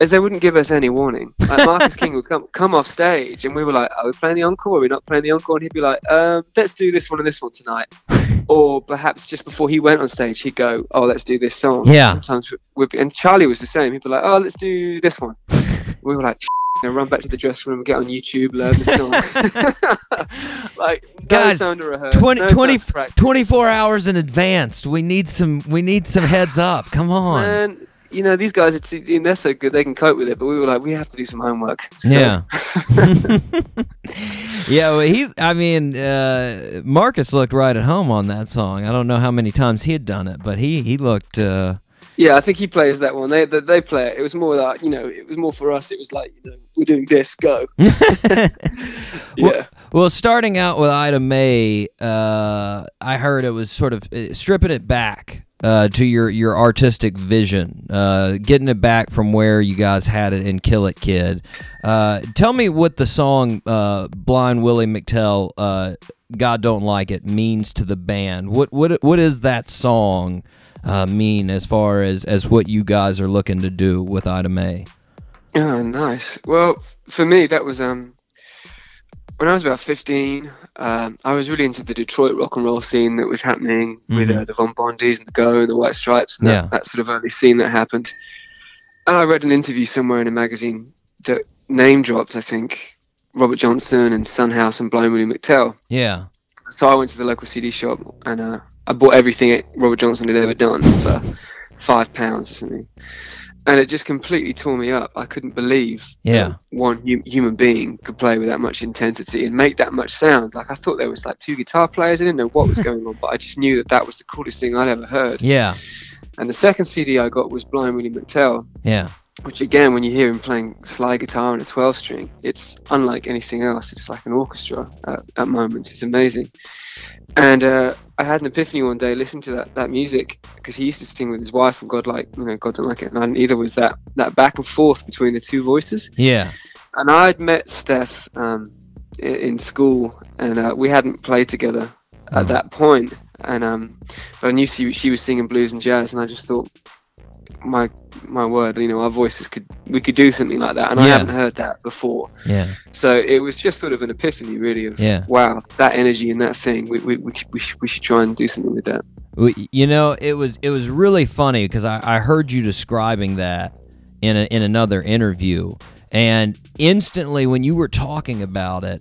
as they wouldn't give us any warning. Like <laughs> Marcus King would come come off stage, and we were like, "Are we playing the encore? Are we not playing the encore?" And he'd be like, um, "Let's do this one and this one tonight." <laughs> or perhaps just before he went on stage, he'd go, "Oh, let's do this song." Yeah. Sometimes we'd be, and Charlie was the same. He'd be like, "Oh, let's do this one." <laughs> we were like. You know, run back to the dressing room, get on YouTube, learn the song. <laughs> <laughs> like, no Guys, rehearse, 20, no time 20 to 24 hours in advance. We need some. We need some heads up. Come on. Man, you know these guys, it's, they're so good they can cope with it. But we were like, we have to do some homework. So- Yeah. <laughs> yeah, well, he. I mean, uh, Marcus looked right at home on that song. I don't know how many times he had done it, but he he looked. Uh, yeah, I think he plays that one. They, they they play it. It was more like you know, it was more for us. It was like you know, we're doing this, go. <laughs> <laughs> well, Yeah. well, starting out with Ida Mae, uh, I heard it was sort of uh, stripping it back uh, to your your artistic vision, uh, getting it back from where you guys had it in Kill It Kid. Uh, tell me what the song uh, "Blind Willie McTell." Uh, God don't like it means to the band. What what what is that song uh, mean as far as as what you guys are looking to do with Ida Mae? Oh, nice. Well, for me, that was um when I was about 15. Um, I was really into the Detroit rock and roll scene that was happening with Mhm. uh, the Von Bondies and the Go and the White Stripes and Yeah. that, that sort of early scene that happened. And I read an interview somewhere in a magazine that name dropped, I think, Robert Johnson and Son House and Blind Willie McTell. Yeah, So I went to the local CD shop and uh, I bought everything Robert Johnson had ever done for five pounds or something. And it just completely tore me up. I couldn't believe Yeah. one hu- human being could play with that much intensity and make that much sound. Like I thought there was like two guitar players. I didn't know what was going on, but I just knew that that was the coolest thing I'd ever heard. yeah, And the second CD I got was Blind Willie McTell, yeah, which again, when you hear him playing slide guitar on a 12 string, it's unlike anything else. It's like an orchestra at, at moments. It's amazing. And uh, I had an epiphany one day listening to that, that music because he used to sing with his wife and God like you know God didn't like it and I, either was that that back and forth between the two voices yeah. and I'd met Steph um, in, in school and uh, we hadn't played together at Mhm. that point and um, but I knew she she was singing blues and jazz, and I just thought, my my word, you know, our voices could we could do something like that, and I Yeah. haven't heard that before. Yeah. So it was just sort of an epiphany, really, of Yeah. wow, that energy and that thing. We we we, should- we, should, we should try and do something with that. You know, it was it was really funny because I, I heard you describing that in a, in another interview, and instantly when you were talking about it,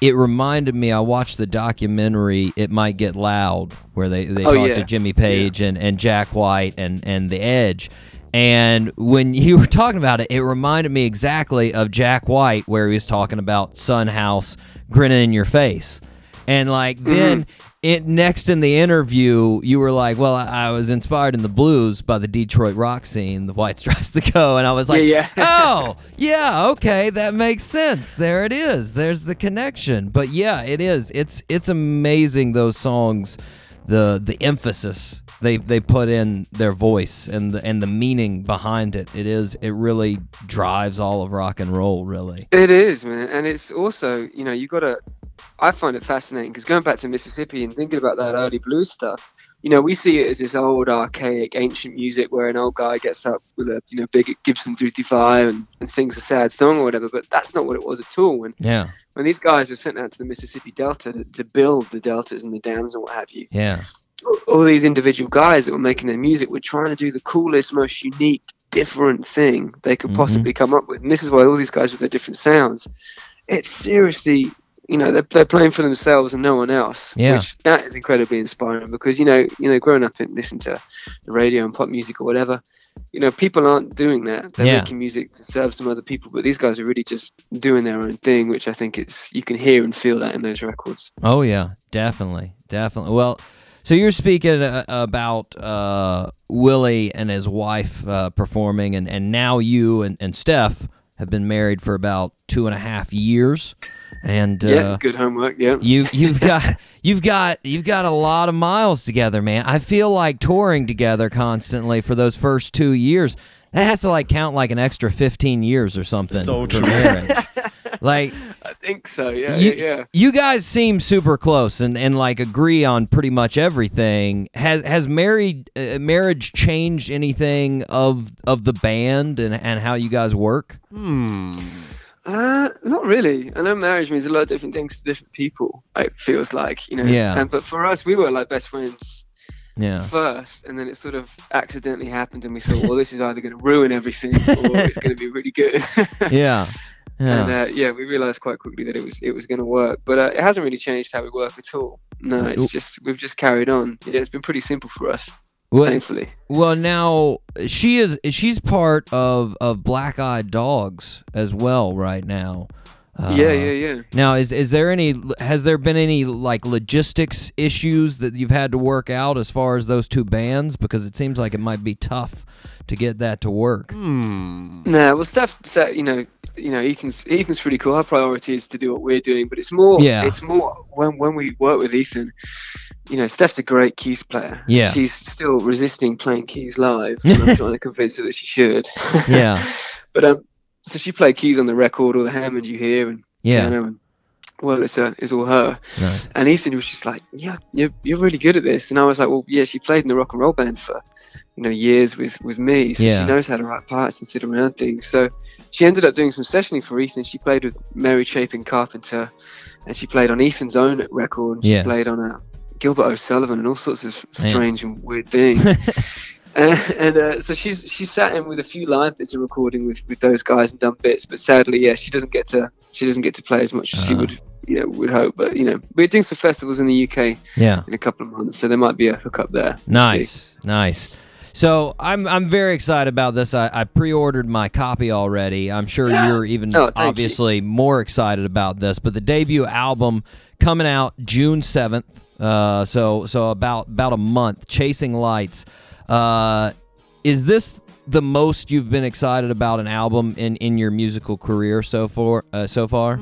it reminded me. I watched the documentary "It Might Get Loud," where they they Oh, talked yeah. to Jimmy Page and, and Jack White and and the Edge. And when <laughs> you were talking about it, it reminded me exactly of Jack White, where he was talking about Son House grinning in your face. And like Mm-hmm. then it next in the interview, you were like, "Well, I, I was inspired in the blues by the Detroit rock scene, the White Stripes <laughs> the Go," and I was like, Yeah, yeah. "Oh, yeah, okay, that makes sense. There it is. There's the connection." But yeah, it is. It's it's amazing those songs, the the emphasis they they put in their voice and the and the meaning behind it. It is it really drives all of rock and roll. Really. It is, man, and it's also you know you got to. I find it fascinating because going back to Mississippi and thinking about that early blues stuff, you know, we see it as this old, archaic, ancient music where an old guy gets up with a you know big Gibson 35 and, and sings a sad song or whatever. But that's not what it was at all. When Yeah. when these guys were sent out to the Mississippi Delta to, to build the deltas and the dams and what have you, Yeah. all these individual guys that were making their music were trying to do the coolest, most unique, different thing they could Mhm. possibly come up with. And this is why all these guys with their different sounds, it's seriously, you know, they're, they're playing for themselves and no one else. Yeah. Which that is incredibly inspiring because you know, you know, growing up and listening to the radio and pop music or whatever, you know, people aren't doing that. They're Yeah. making music to serve some other people, but these guys are really just doing their own thing, which I think it's you can hear and feel that in those records. Oh yeah, definitely, definitely. Well, so you're speaking uh, about uh, Willie and his wife uh, performing, and, and now you and, and Steph have been married for about two and a half years, and uh, yeah, good homework. Yeah. you you've <laughs> got you've got you've got a lot of miles together, man. I feel like touring together constantly for those first two years. That has to like count like an extra fifteen years or something. So true. <laughs> like I think so. Yeah. you, yeah. yeah. you guys seem super close and, and like agree on pretty much everything. Has has married uh, marriage changed anything of of the band and, and how you guys work? Uh, not really. I know marriage means a lot of different things to different people. It feels like, you know. Yeah. And but for us, we were like best friends Yeah. first, and then it sort of accidentally happened, and we thought, well, this is either going to ruin everything or <laughs> it's going to be really good. <laughs> Yeah. And Yeah. uh, yeah, we realized quite quickly that it was it was going to work, but uh, it hasn't really changed how we work at all. No, it's just we've just carried on. Yeah, it's been pretty simple for us, Well, thankfully. well, now she is she's part of of Black Eyed Dogs as well right now. Uh, yeah, yeah, yeah. Now, is is there any has there been any like logistics issues that you've had to work out as far as those two bands because it seems like it might be tough to get that to work. No, well, Steph said, you know, you know, Ethan's Ethan's pretty cool. Our priority is to do what we're doing, but it's more, Yeah. it's more when when we work with Ethan. You know, Steph's a great keys player. Yeah. she's still resisting playing keys live. and I'm <laughs> trying to convince her that she should. Yeah. <laughs> but um, so she played keys on the record, all the Hammond you hear, and Yeah. piano, and well, it's uh, it's all her. And Ethan was just like, "Yeah, you're, you're really good at this." And I was like, "Well, yeah, she played in the rock and roll band for, you know, years with with me, so Yeah. she knows how to write parts and sit around things." So she ended up doing some sessioning for Ethan. She played with Mary Chapin Carpenter, and she played on Ethan's own record. And she Yeah. played on a Gilbert O'Sullivan and all sorts of strange and weird things. <laughs> Uh, <laughs> and uh, so she's she sat in with a few live bits of recording with, with those guys and done bits, but sadly, yeah, she doesn't get to she doesn't get to play as much as she Uh. would you know would hope. But you know, we're doing some festivals in the UK Yeah. in a couple of months, so there might be a hookup there. We'll. Nice, nice. So I'm I'm very excited about this. I, I pre-ordered my copy already. I'm sure you're even Oh, thank you. obviously more excited about this. But the debut album coming out June seventh. Uh, so so about about a month. Chasing Lights. Uh, is this the most you've been excited about an album in, in your musical career so far? Uh, so far.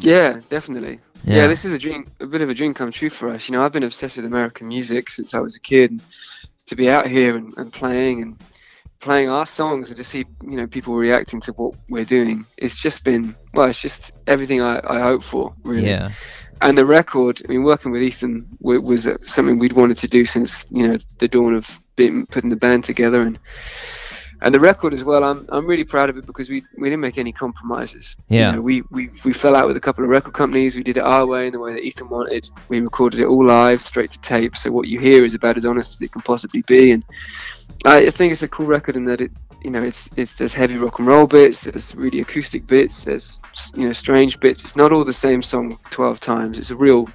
Yeah, definitely. Yeah. Yeah. this is a dream, a bit of a dream come true for us. You know, I've been obsessed with American music since I was a kid. And to be out here and, and playing and playing our songs and to see, you know, people reacting to what we're doing, it's just been, well, it's just everything I, I hope for, really. Yeah. and the record. I mean, working with Ethan wa- was uh, something we'd wanted to do since you know the dawn of being, putting the band together, and and the record as well. I'm I'm really proud of it because we we didn't make any compromises. You Yeah. know, we we we fell out with a couple of record companies. We did it our way in the way that Ethan wanted. We recorded it all live, straight to tape. So what you hear is about as honest as it can possibly be, and I think it's a cool record in that it, you know, it's it's there's heavy rock and roll bits, there's really acoustic bits, there's you know strange bits. It's not all the same song twelve times. It's a real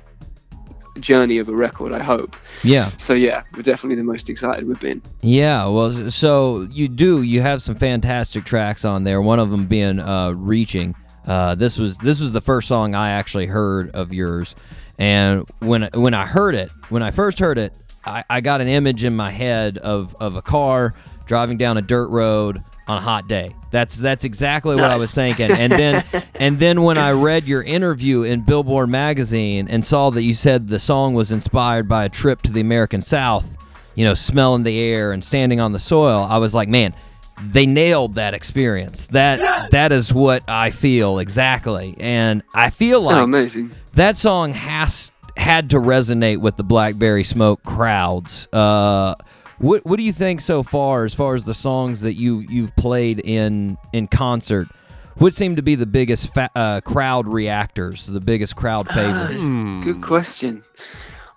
journey of a record. I hope. Yeah. So yeah, we're definitely the most excited we've been. Yeah, well, so you do. You have some fantastic tracks on there. One of them being uh, "Reaching." Uh, this was this was the first song I actually heard of yours, and when when I heard it, when I first heard it, I, I got an image in my head of of a car driving down a dirt road on a hot day. That's that's exactly what I was thinking. And then <laughs> and then when I read your interview in Billboard magazine and saw that you said the song was inspired by a trip to the American South, you know, smelling the air and standing on the soil, I was like, man, they nailed that experience. That that is what I feel exactly. And I feel like oh, amazing. that song has had to resonate with the Blackberry Smoke crowds. Uh, what what do you think so far, as far as the songs that you you've played in in concert? What seem to be the biggest fa- uh, crowd reactors, the biggest crowd favorites? Good question.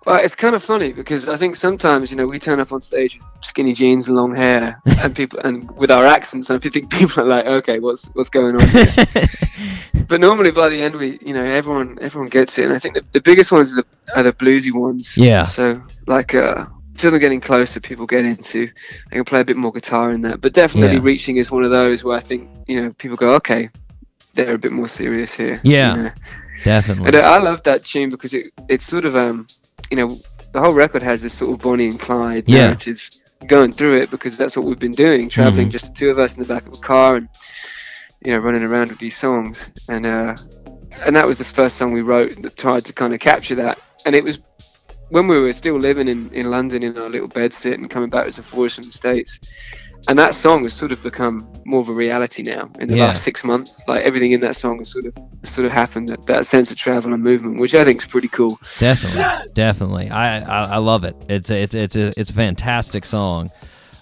Well, it's kind of funny because I think sometimes you know we turn up on stage with skinny jeans and long hair, <laughs> and people and with our accents, and I think people are like, okay, what's what's going on? Here? <laughs> but normally by the end, we you know everyone everyone gets it, and I think the, the biggest ones are the, are the bluesy ones. Yeah. So like uh, feel them getting closer, people get into. I can play a bit more guitar in that, but definitely Yeah. reaching is one of those where I think you know people go, okay, they're a bit more serious here. Yeah. You know? Definitely. And I I love that tune because it it's sort of um you know the whole record has this sort of Bonnie and Clyde Yeah. narrative going through it because that's what we've been doing traveling Mhm. just the two of us in the back of a car and you know running around with these songs and uh and that was the first song we wrote that tried to kind of capture that and it was when we were still living in, in London in our little bedsit and coming back as a forest from the States and that song has sort of become more of a reality now in the Yeah. last six months. Like everything in that song has sort of sort of happened. That, that sense of travel and movement, which I think is pretty cool. Definitely, definitely. I, I I love it. It's a, it's it's a it's a fantastic song.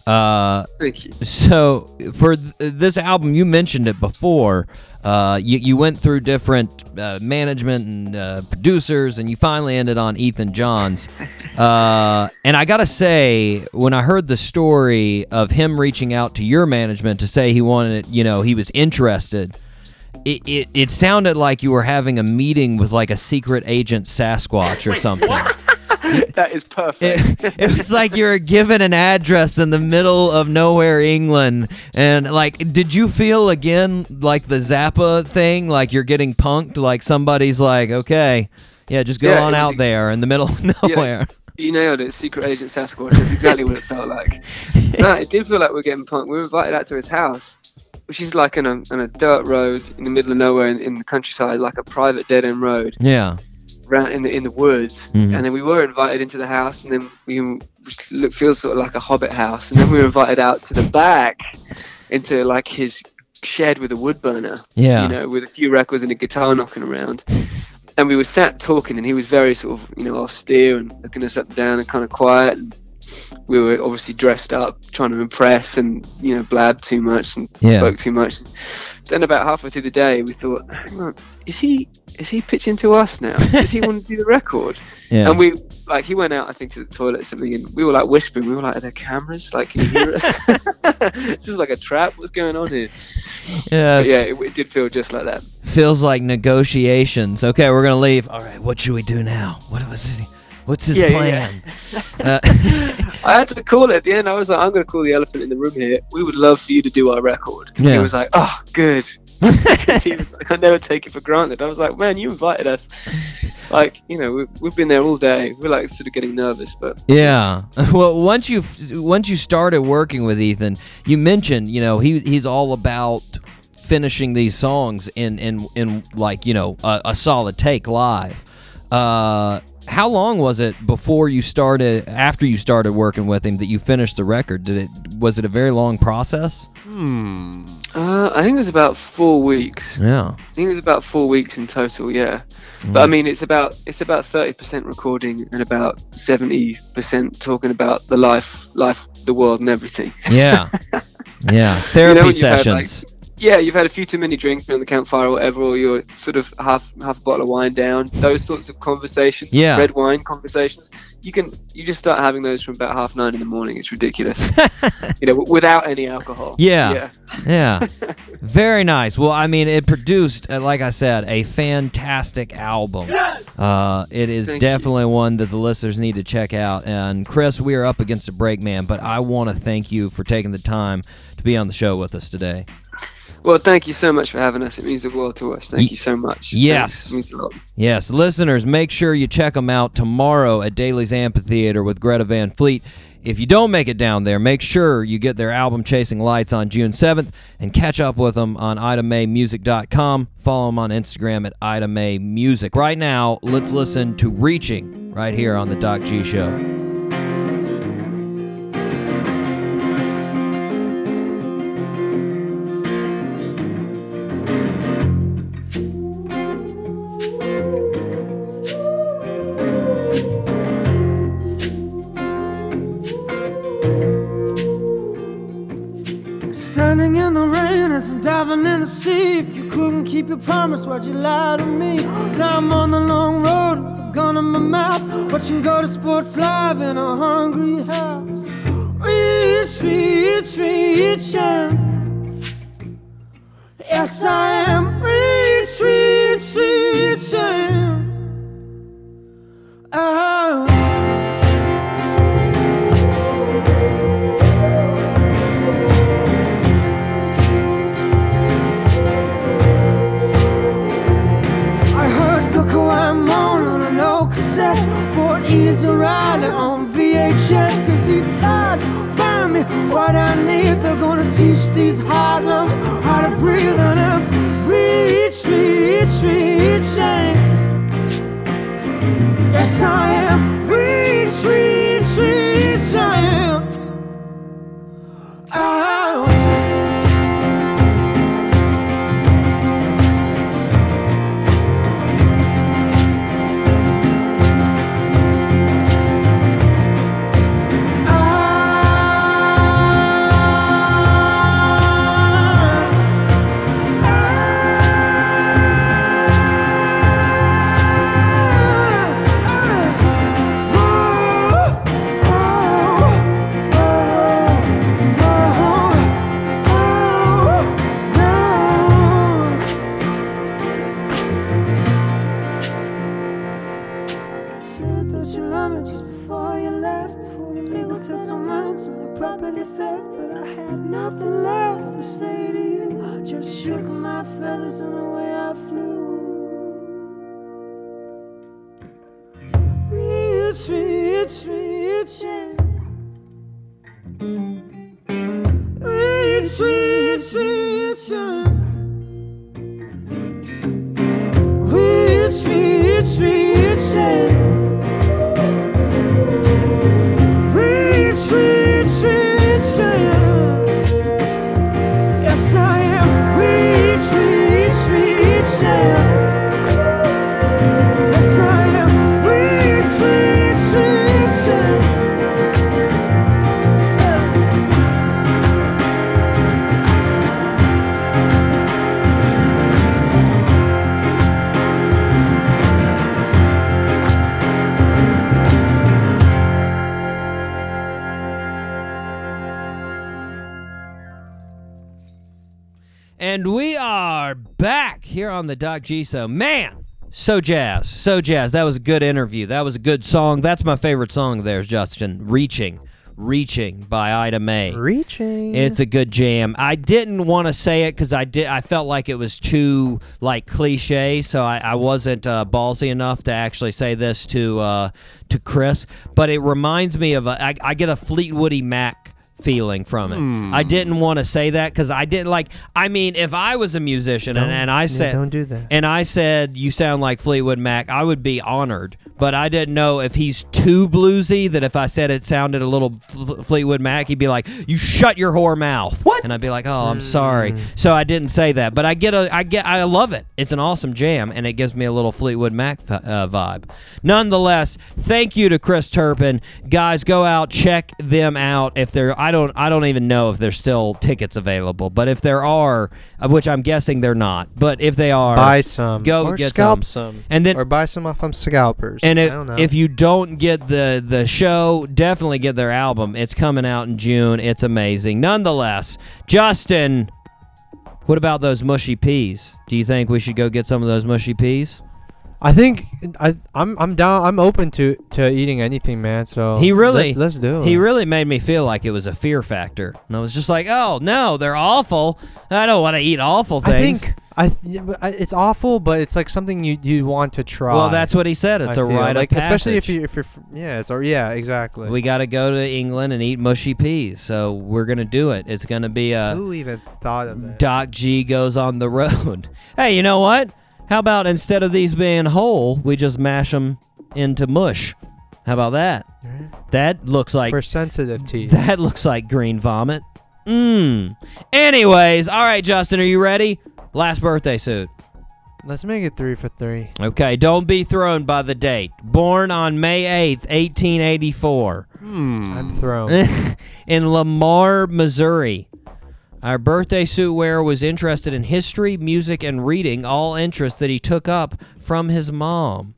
Uh, Thank you. so for th- this album, you mentioned it before. Uh, you you went through different uh, management and uh, producers, and you finally ended on Ethan Johns. <laughs> Uh, and I gotta say, when I heard the story of him reaching out to your management to say he wanted, you know, he was interested. It, it, it sounded like you were having a meeting with like a secret agent Sasquatch or something. <laughs> that is perfect. It, it was like you were given an address in the middle of nowhere, England, and like, did you feel again like the Zappa thing, like you're getting punked, like somebody's like, okay, yeah, just go Yeah, on out a- there in the middle of nowhere. You nailed it. Secret Agent Sasquatch. That's exactly what it felt like. <laughs> No, it did feel like we were getting punked. We were invited out to his house, which is like on a, on a dirt road in the middle of nowhere in, in the countryside, like a private dead end road. Yeah, around in the in the woods, Mhm. and then we were invited into the house, and then we look feels sort of like a hobbit house, and then we were invited out to the back into like his shed with a wood burner, yeah, you know, with a few records and a guitar knocking around. And we were sat talking, and he was very sort of, you know, austere and looking us up and down and kind of quiet. And we were obviously dressed up, trying to impress, and you know, blab too much and Yeah. spoke too much. Then about halfway through the day, we thought, hang on, is he is he pitching to us now? Does he want to do the record? <laughs> yeah. And we like he went out, I think, to the toilet or something, and we were like whispering. We were like, "Are there cameras? Like, can you hear us? <laughs> this is like a trap. What's going on here?" yeah, But yeah, it, it did feel just like that. feels like negotiations. Okay, we're gonna leave. All right, what should we do now? What was it? What's his Yeah, yeah, plan? <laughs> Uh, <laughs> I had to call it at the end. I was like, "I'm going to call the elephant in the room here. We would love for you to do our record." Yeah. He was like, "Oh, good." <laughs> he was like, I never take it for granted. I was like, "Man, you invited us." Like, you know, we, we've been there all day. We're like sort of getting nervous, but Yeah. Well, once you once you started working with Ethan, you mentioned you know he he's all about finishing these songs in in in like you know a, a solid take live. Uh, how long was it before you started after you started working with him that you finished the record? Did it was it a very long process? Uh, I think it was about four weeks. Yeah. I think it was about four weeks in total. Yeah, but I mean, it's about it's about thirty percent recording and about seventy percent talking about the life, life, the world, and everything. Yeah. <laughs> Yeah. You Therapy know when you've had, like, sessions. Yeah, you've had a few too many drinks on the campfire or whatever, or you're sort of half half a bottle of wine down. Those sorts of conversations, Yeah. red wine conversations. You can you just start having those from about half nine in the morning. It's ridiculous. <laughs> you know, without any alcohol. Yeah. Yeah. Yeah. <laughs> Very nice. Well, I mean, it produced, uh, like I said, a fantastic album. Uh, it is Thank you. definitely one that the listeners need to check out. And Chris, we are up against a break, man, but I want to thank you for taking the time to be on the show with us today. Well, thank you so much for having us. It means the world to us. Thank Ye- you so much. yes. It means a lot. Yes, listeners, make sure you check them out tomorrow at Daily's Amphitheater with Greta Van Fleet. If you don't make it down there, make sure you get their album Chasing Lights on June 7th and catch up with them on idamaemusic.com. Follow them on Instagram at Ida Mae Music. Right now, let's listen to Reaching right here on the Doc G Show. Keep your promise, why'd you lie to me? Now I'm on the long road with a gun in my mouth, watching go to sports live in a hungry house. Reach, reach, reaching. Yes, I am. Reach, reach, reaching. Out. Doc G So, Man, so jazz, so jazz. That was a good interview. That was a good song. That's my favorite song of theirs, Justin. Reaching. Reaching by Ida Mae. Reaching. It's a good jam. I didn't want to say it because I did. I felt like it was too like cliche, so I, I wasn't uh, ballsy enough to actually say this to uh, to Chris. But it reminds me of a, I, I get a Fleetwoody Mac feeling from it. I didn't want to say that because I didn't like. I mean, if I was a musician and, and I yeah, said, don't do that. and I said you sound like Fleetwood Mac, I would be honored. But I didn't know if he's too bluesy that if I said it sounded a little Fleetwood Mac, he'd be like, "You shut your whore mouth." What? And I'd be like, "Oh, I'm sorry." So I didn't say that. But I get a, I get, I love it. It's an awesome jam, and it gives me a little Fleetwood Mac uh, vibe. Nonetheless, thank you to Chris Turpin, guys. Go out, check them out. If they're, I don't, I don't even know if there's still tickets available. But if there are, uh, which I'm guessing they're not, but if they are, buy some. Go or get scalp some. some. And then- or buy some off from scalpers. And I if, don't know. if you don't get the the show, definitely get their album. It's coming out in June. It's amazing. Nonetheless, Justin, what about those mushy peas? Do you think we should go get some of those mushy peas? I think I I'm I'm down. I'm open to to eating anything, man. So He really, let's, let's do it. He really made me feel like it was a fear factor, and I was just like, "Oh no, they're awful. I don't want to eat awful I things." think I, yeah, but I it's awful, but it's like something you you want to try. well, that's what he said. It's I a rite like especially if you if you're yeah it's a, yeah exactly. we got to go to England and eat mushy peas, so we're gonna do it. It's gonna be a. Who even thought of it? Doc G goes on the <laughs> road. hey, you know what? How about instead of these being whole, we just mash them into mush? How about that? That looks like For sensitive teeth. that looks like green vomit. Mmm. Anyways, all right, Justin, are you ready? Last birthday suit. Let's make it three for three. Okay, don't be thrown by the date. Born on May 8th, 1884. Hmm. I'm thrown. <laughs> in Lamar, Missouri. Our birthday suit wearer was interested in history, music, and reading, all interests that he took up from his mom.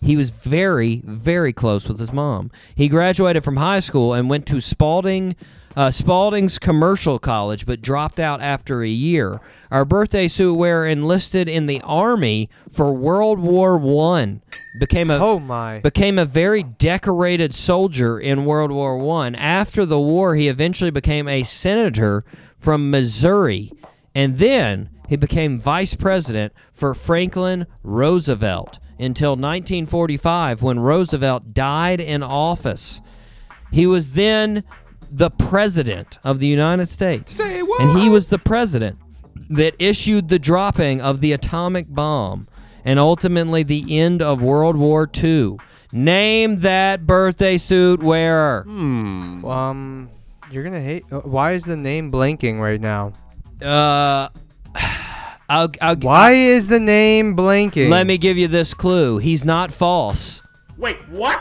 He was very, very close with his mom. He graduated from high school and went to Spalding, uh, Spalding's Commercial College, but dropped out after a year. Our birthday suit wearer enlisted in the Army for World War One. Became a oh my. became a very decorated soldier in World War One. After the war, he eventually became a senator from Missouri, and then he became vice president for Franklin Roosevelt until 1945, when Roosevelt died in office. He was then the president of the United States, and he was the president that issued the dropping of the atomic bomb and ultimately the end of World War II. Name that birthday suit wearer. Hmm. Um, you're gonna hate. uh, Why is the name blanking right now? Uh, <sighs> I'll, I'll, Why is the name blanking? Let me give you this clue. He's not false. Wait, what?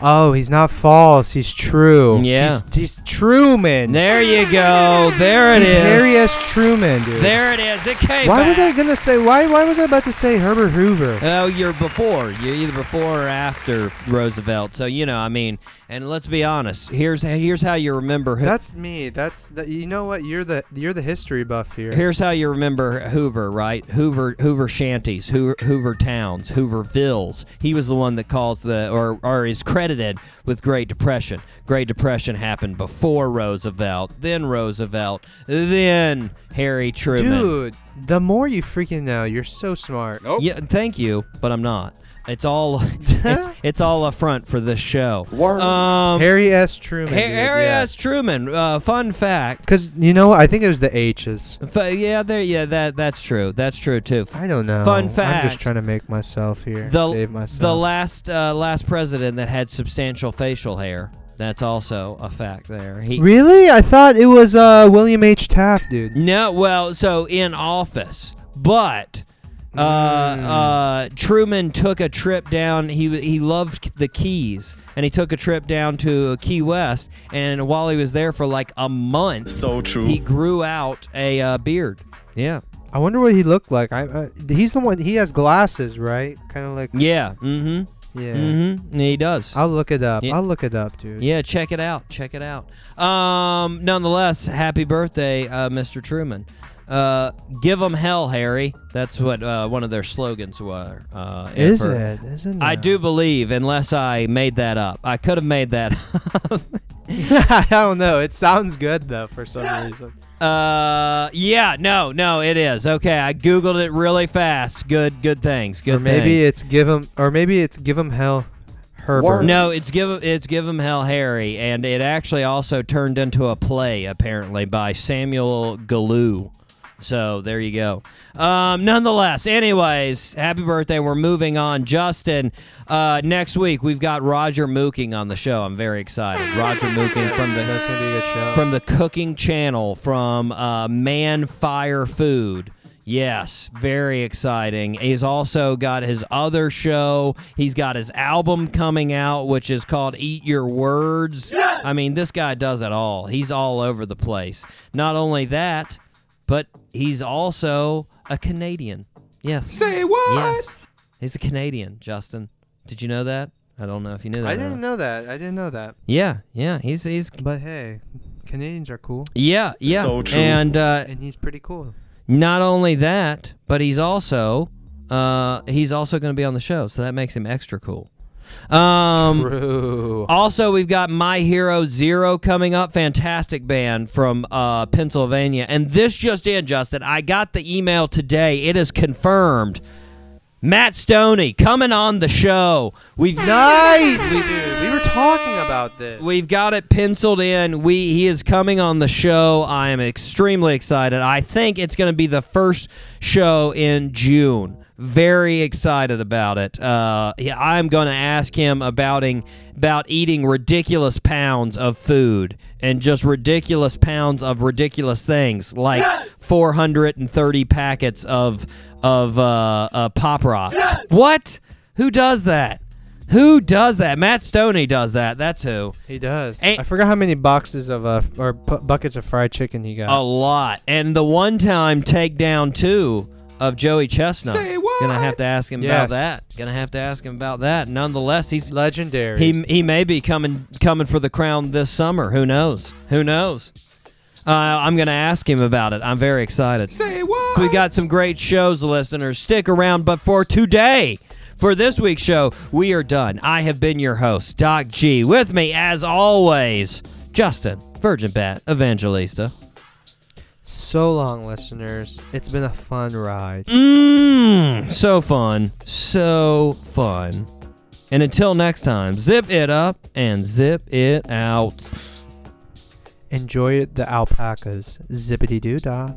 Oh, he's not false. He's true. Yeah. He's, he's Truman. There you go. There it he's is. Harry S. Truman, dude. There it is. It came Why back. was I gonna say? Why? Why was I about to say Herbert Hoover? Oh, you're before. You're either before or after Roosevelt. So you know, I mean, and let's be honest. Here's here's how you remember. Who, That's me. That's that. You know what? You're the you're the history buff here. Here's how you remember Hoover, right? Hoover, Hoover shanties, Hoover, Hoover towns, Hoovervilles. He was the one that caused the, or, or is credited with Great Depression. Great Depression happened before Roosevelt, then Roosevelt, then Harry Truman. Dude, the more you freaking know, you're so smart. Yeah, thank you, but I'm not. It's all, <laughs> it's, <laughs> it's all a front for this show. Um, Harry S. Truman. Ha- Harry S. Truman. Uh, fun fact. Because you know. I think it was the H's. F- yeah, there. Yeah, that that's true. That's true too. I don't know. Fun fact. I'm just trying to make myself here. the save myself. the last uh, last president that had substantial facial hair. That's also a fact. There, he really? I thought it was uh, William H. Taft, dude. no. Well, so in office, but. Uh, Mm. uh, Truman took a trip down. He he loved the Keys, and he took a trip down to Key West. And while he was there for like a month, So true. he grew out a uh, beard. Yeah, I wonder what he looked like. I, uh, he's the one. He has glasses, right? Kind of like. yeah, mm-hmm, Yeah. mm-hmm. He does. I'll look it up. Yeah. I'll look it up, dude. Yeah, check it out. Check it out. Um, nonetheless, happy birthday, uh, Mr. Truman. Uh, them hell, Harry. That's what uh, one of their slogans were. Uh, Is for- it? Isn't I do believe, unless I made that up. I could have made that <laughs> up. <laughs> I don't know. It sounds good though for some <laughs> reason. uh, yeah, no, no, it is. Okay, I googled it really fast. Good, good things. Good or maybe thing. it's give him, or maybe it's give him hell, Herbert. No, it's give it's give 'em hell Harry, and it actually also turned into a play apparently by Samuel Gallu. So there you go. Um, nonetheless, anyways, happy birthday. We're moving on. Justin, uh, next week we've got Roger Mooking on the show. I'm very excited. Roger Mooking from the That's gonna be a good show. from the cooking channel from uh, Man Fire Food. Yes, very exciting. He's also got his other show. He's got his album coming out, which is called Eat Your Words. I mean, this guy does it all. He's all over the place. Not only that, but he's also a Canadian. Yes. Say what? Yes. He's a Canadian, Justin. Did you know that? I don't know if you knew that. I or didn't not. know that. I didn't know that. Yeah, yeah. He's he's But hey, Canadians are cool, yeah, yeah. So true. And uh, and he's pretty cool. Not only that, but he's also uh, he's also going to be on the show, so that makes him extra cool. Um, True. also, we've got My Hero Zero coming up. Fantastic band from uh, Pennsylvania. And this just in, Justin. I got the email today. It is confirmed. Matt Stoney coming on the show. We've Nice, dude. We were talking about this. We've got it penciled in. We he is coming on the show. I am extremely excited. I think it's going to be the first show in June. Very excited about it. Uh, yeah, I'm going to ask him about ing- about eating ridiculous pounds of food and just ridiculous pounds of ridiculous things like 430 packets of of uh, uh, pop rocks. What? Who does that? Who does that? Matt Stoney does that. That's who. He does. Ain't- I forgot how many boxes of uh or pu- buckets of fried chicken he got. A lot. And the one time takedown too of Joey Chestnut. Gonna have to ask him about that. Gonna have to ask him about that. Nonetheless, he's Legendary. he he may be coming coming for the crown this summer. Who knows? Who knows? Uh, I'm gonna ask him about it. I'm very excited. Say what? We got some great shows, listeners. Stick around. But for today, for this week's show, we are done. I have been your host, Doc G. With me, as always, Justin Virgin Bat Evangelista. So long, listeners. It's been a fun ride. Mmm, so fun, so fun. And until next time, zip it up and zip it out. Enjoy the alpacas. Zippity doo dah.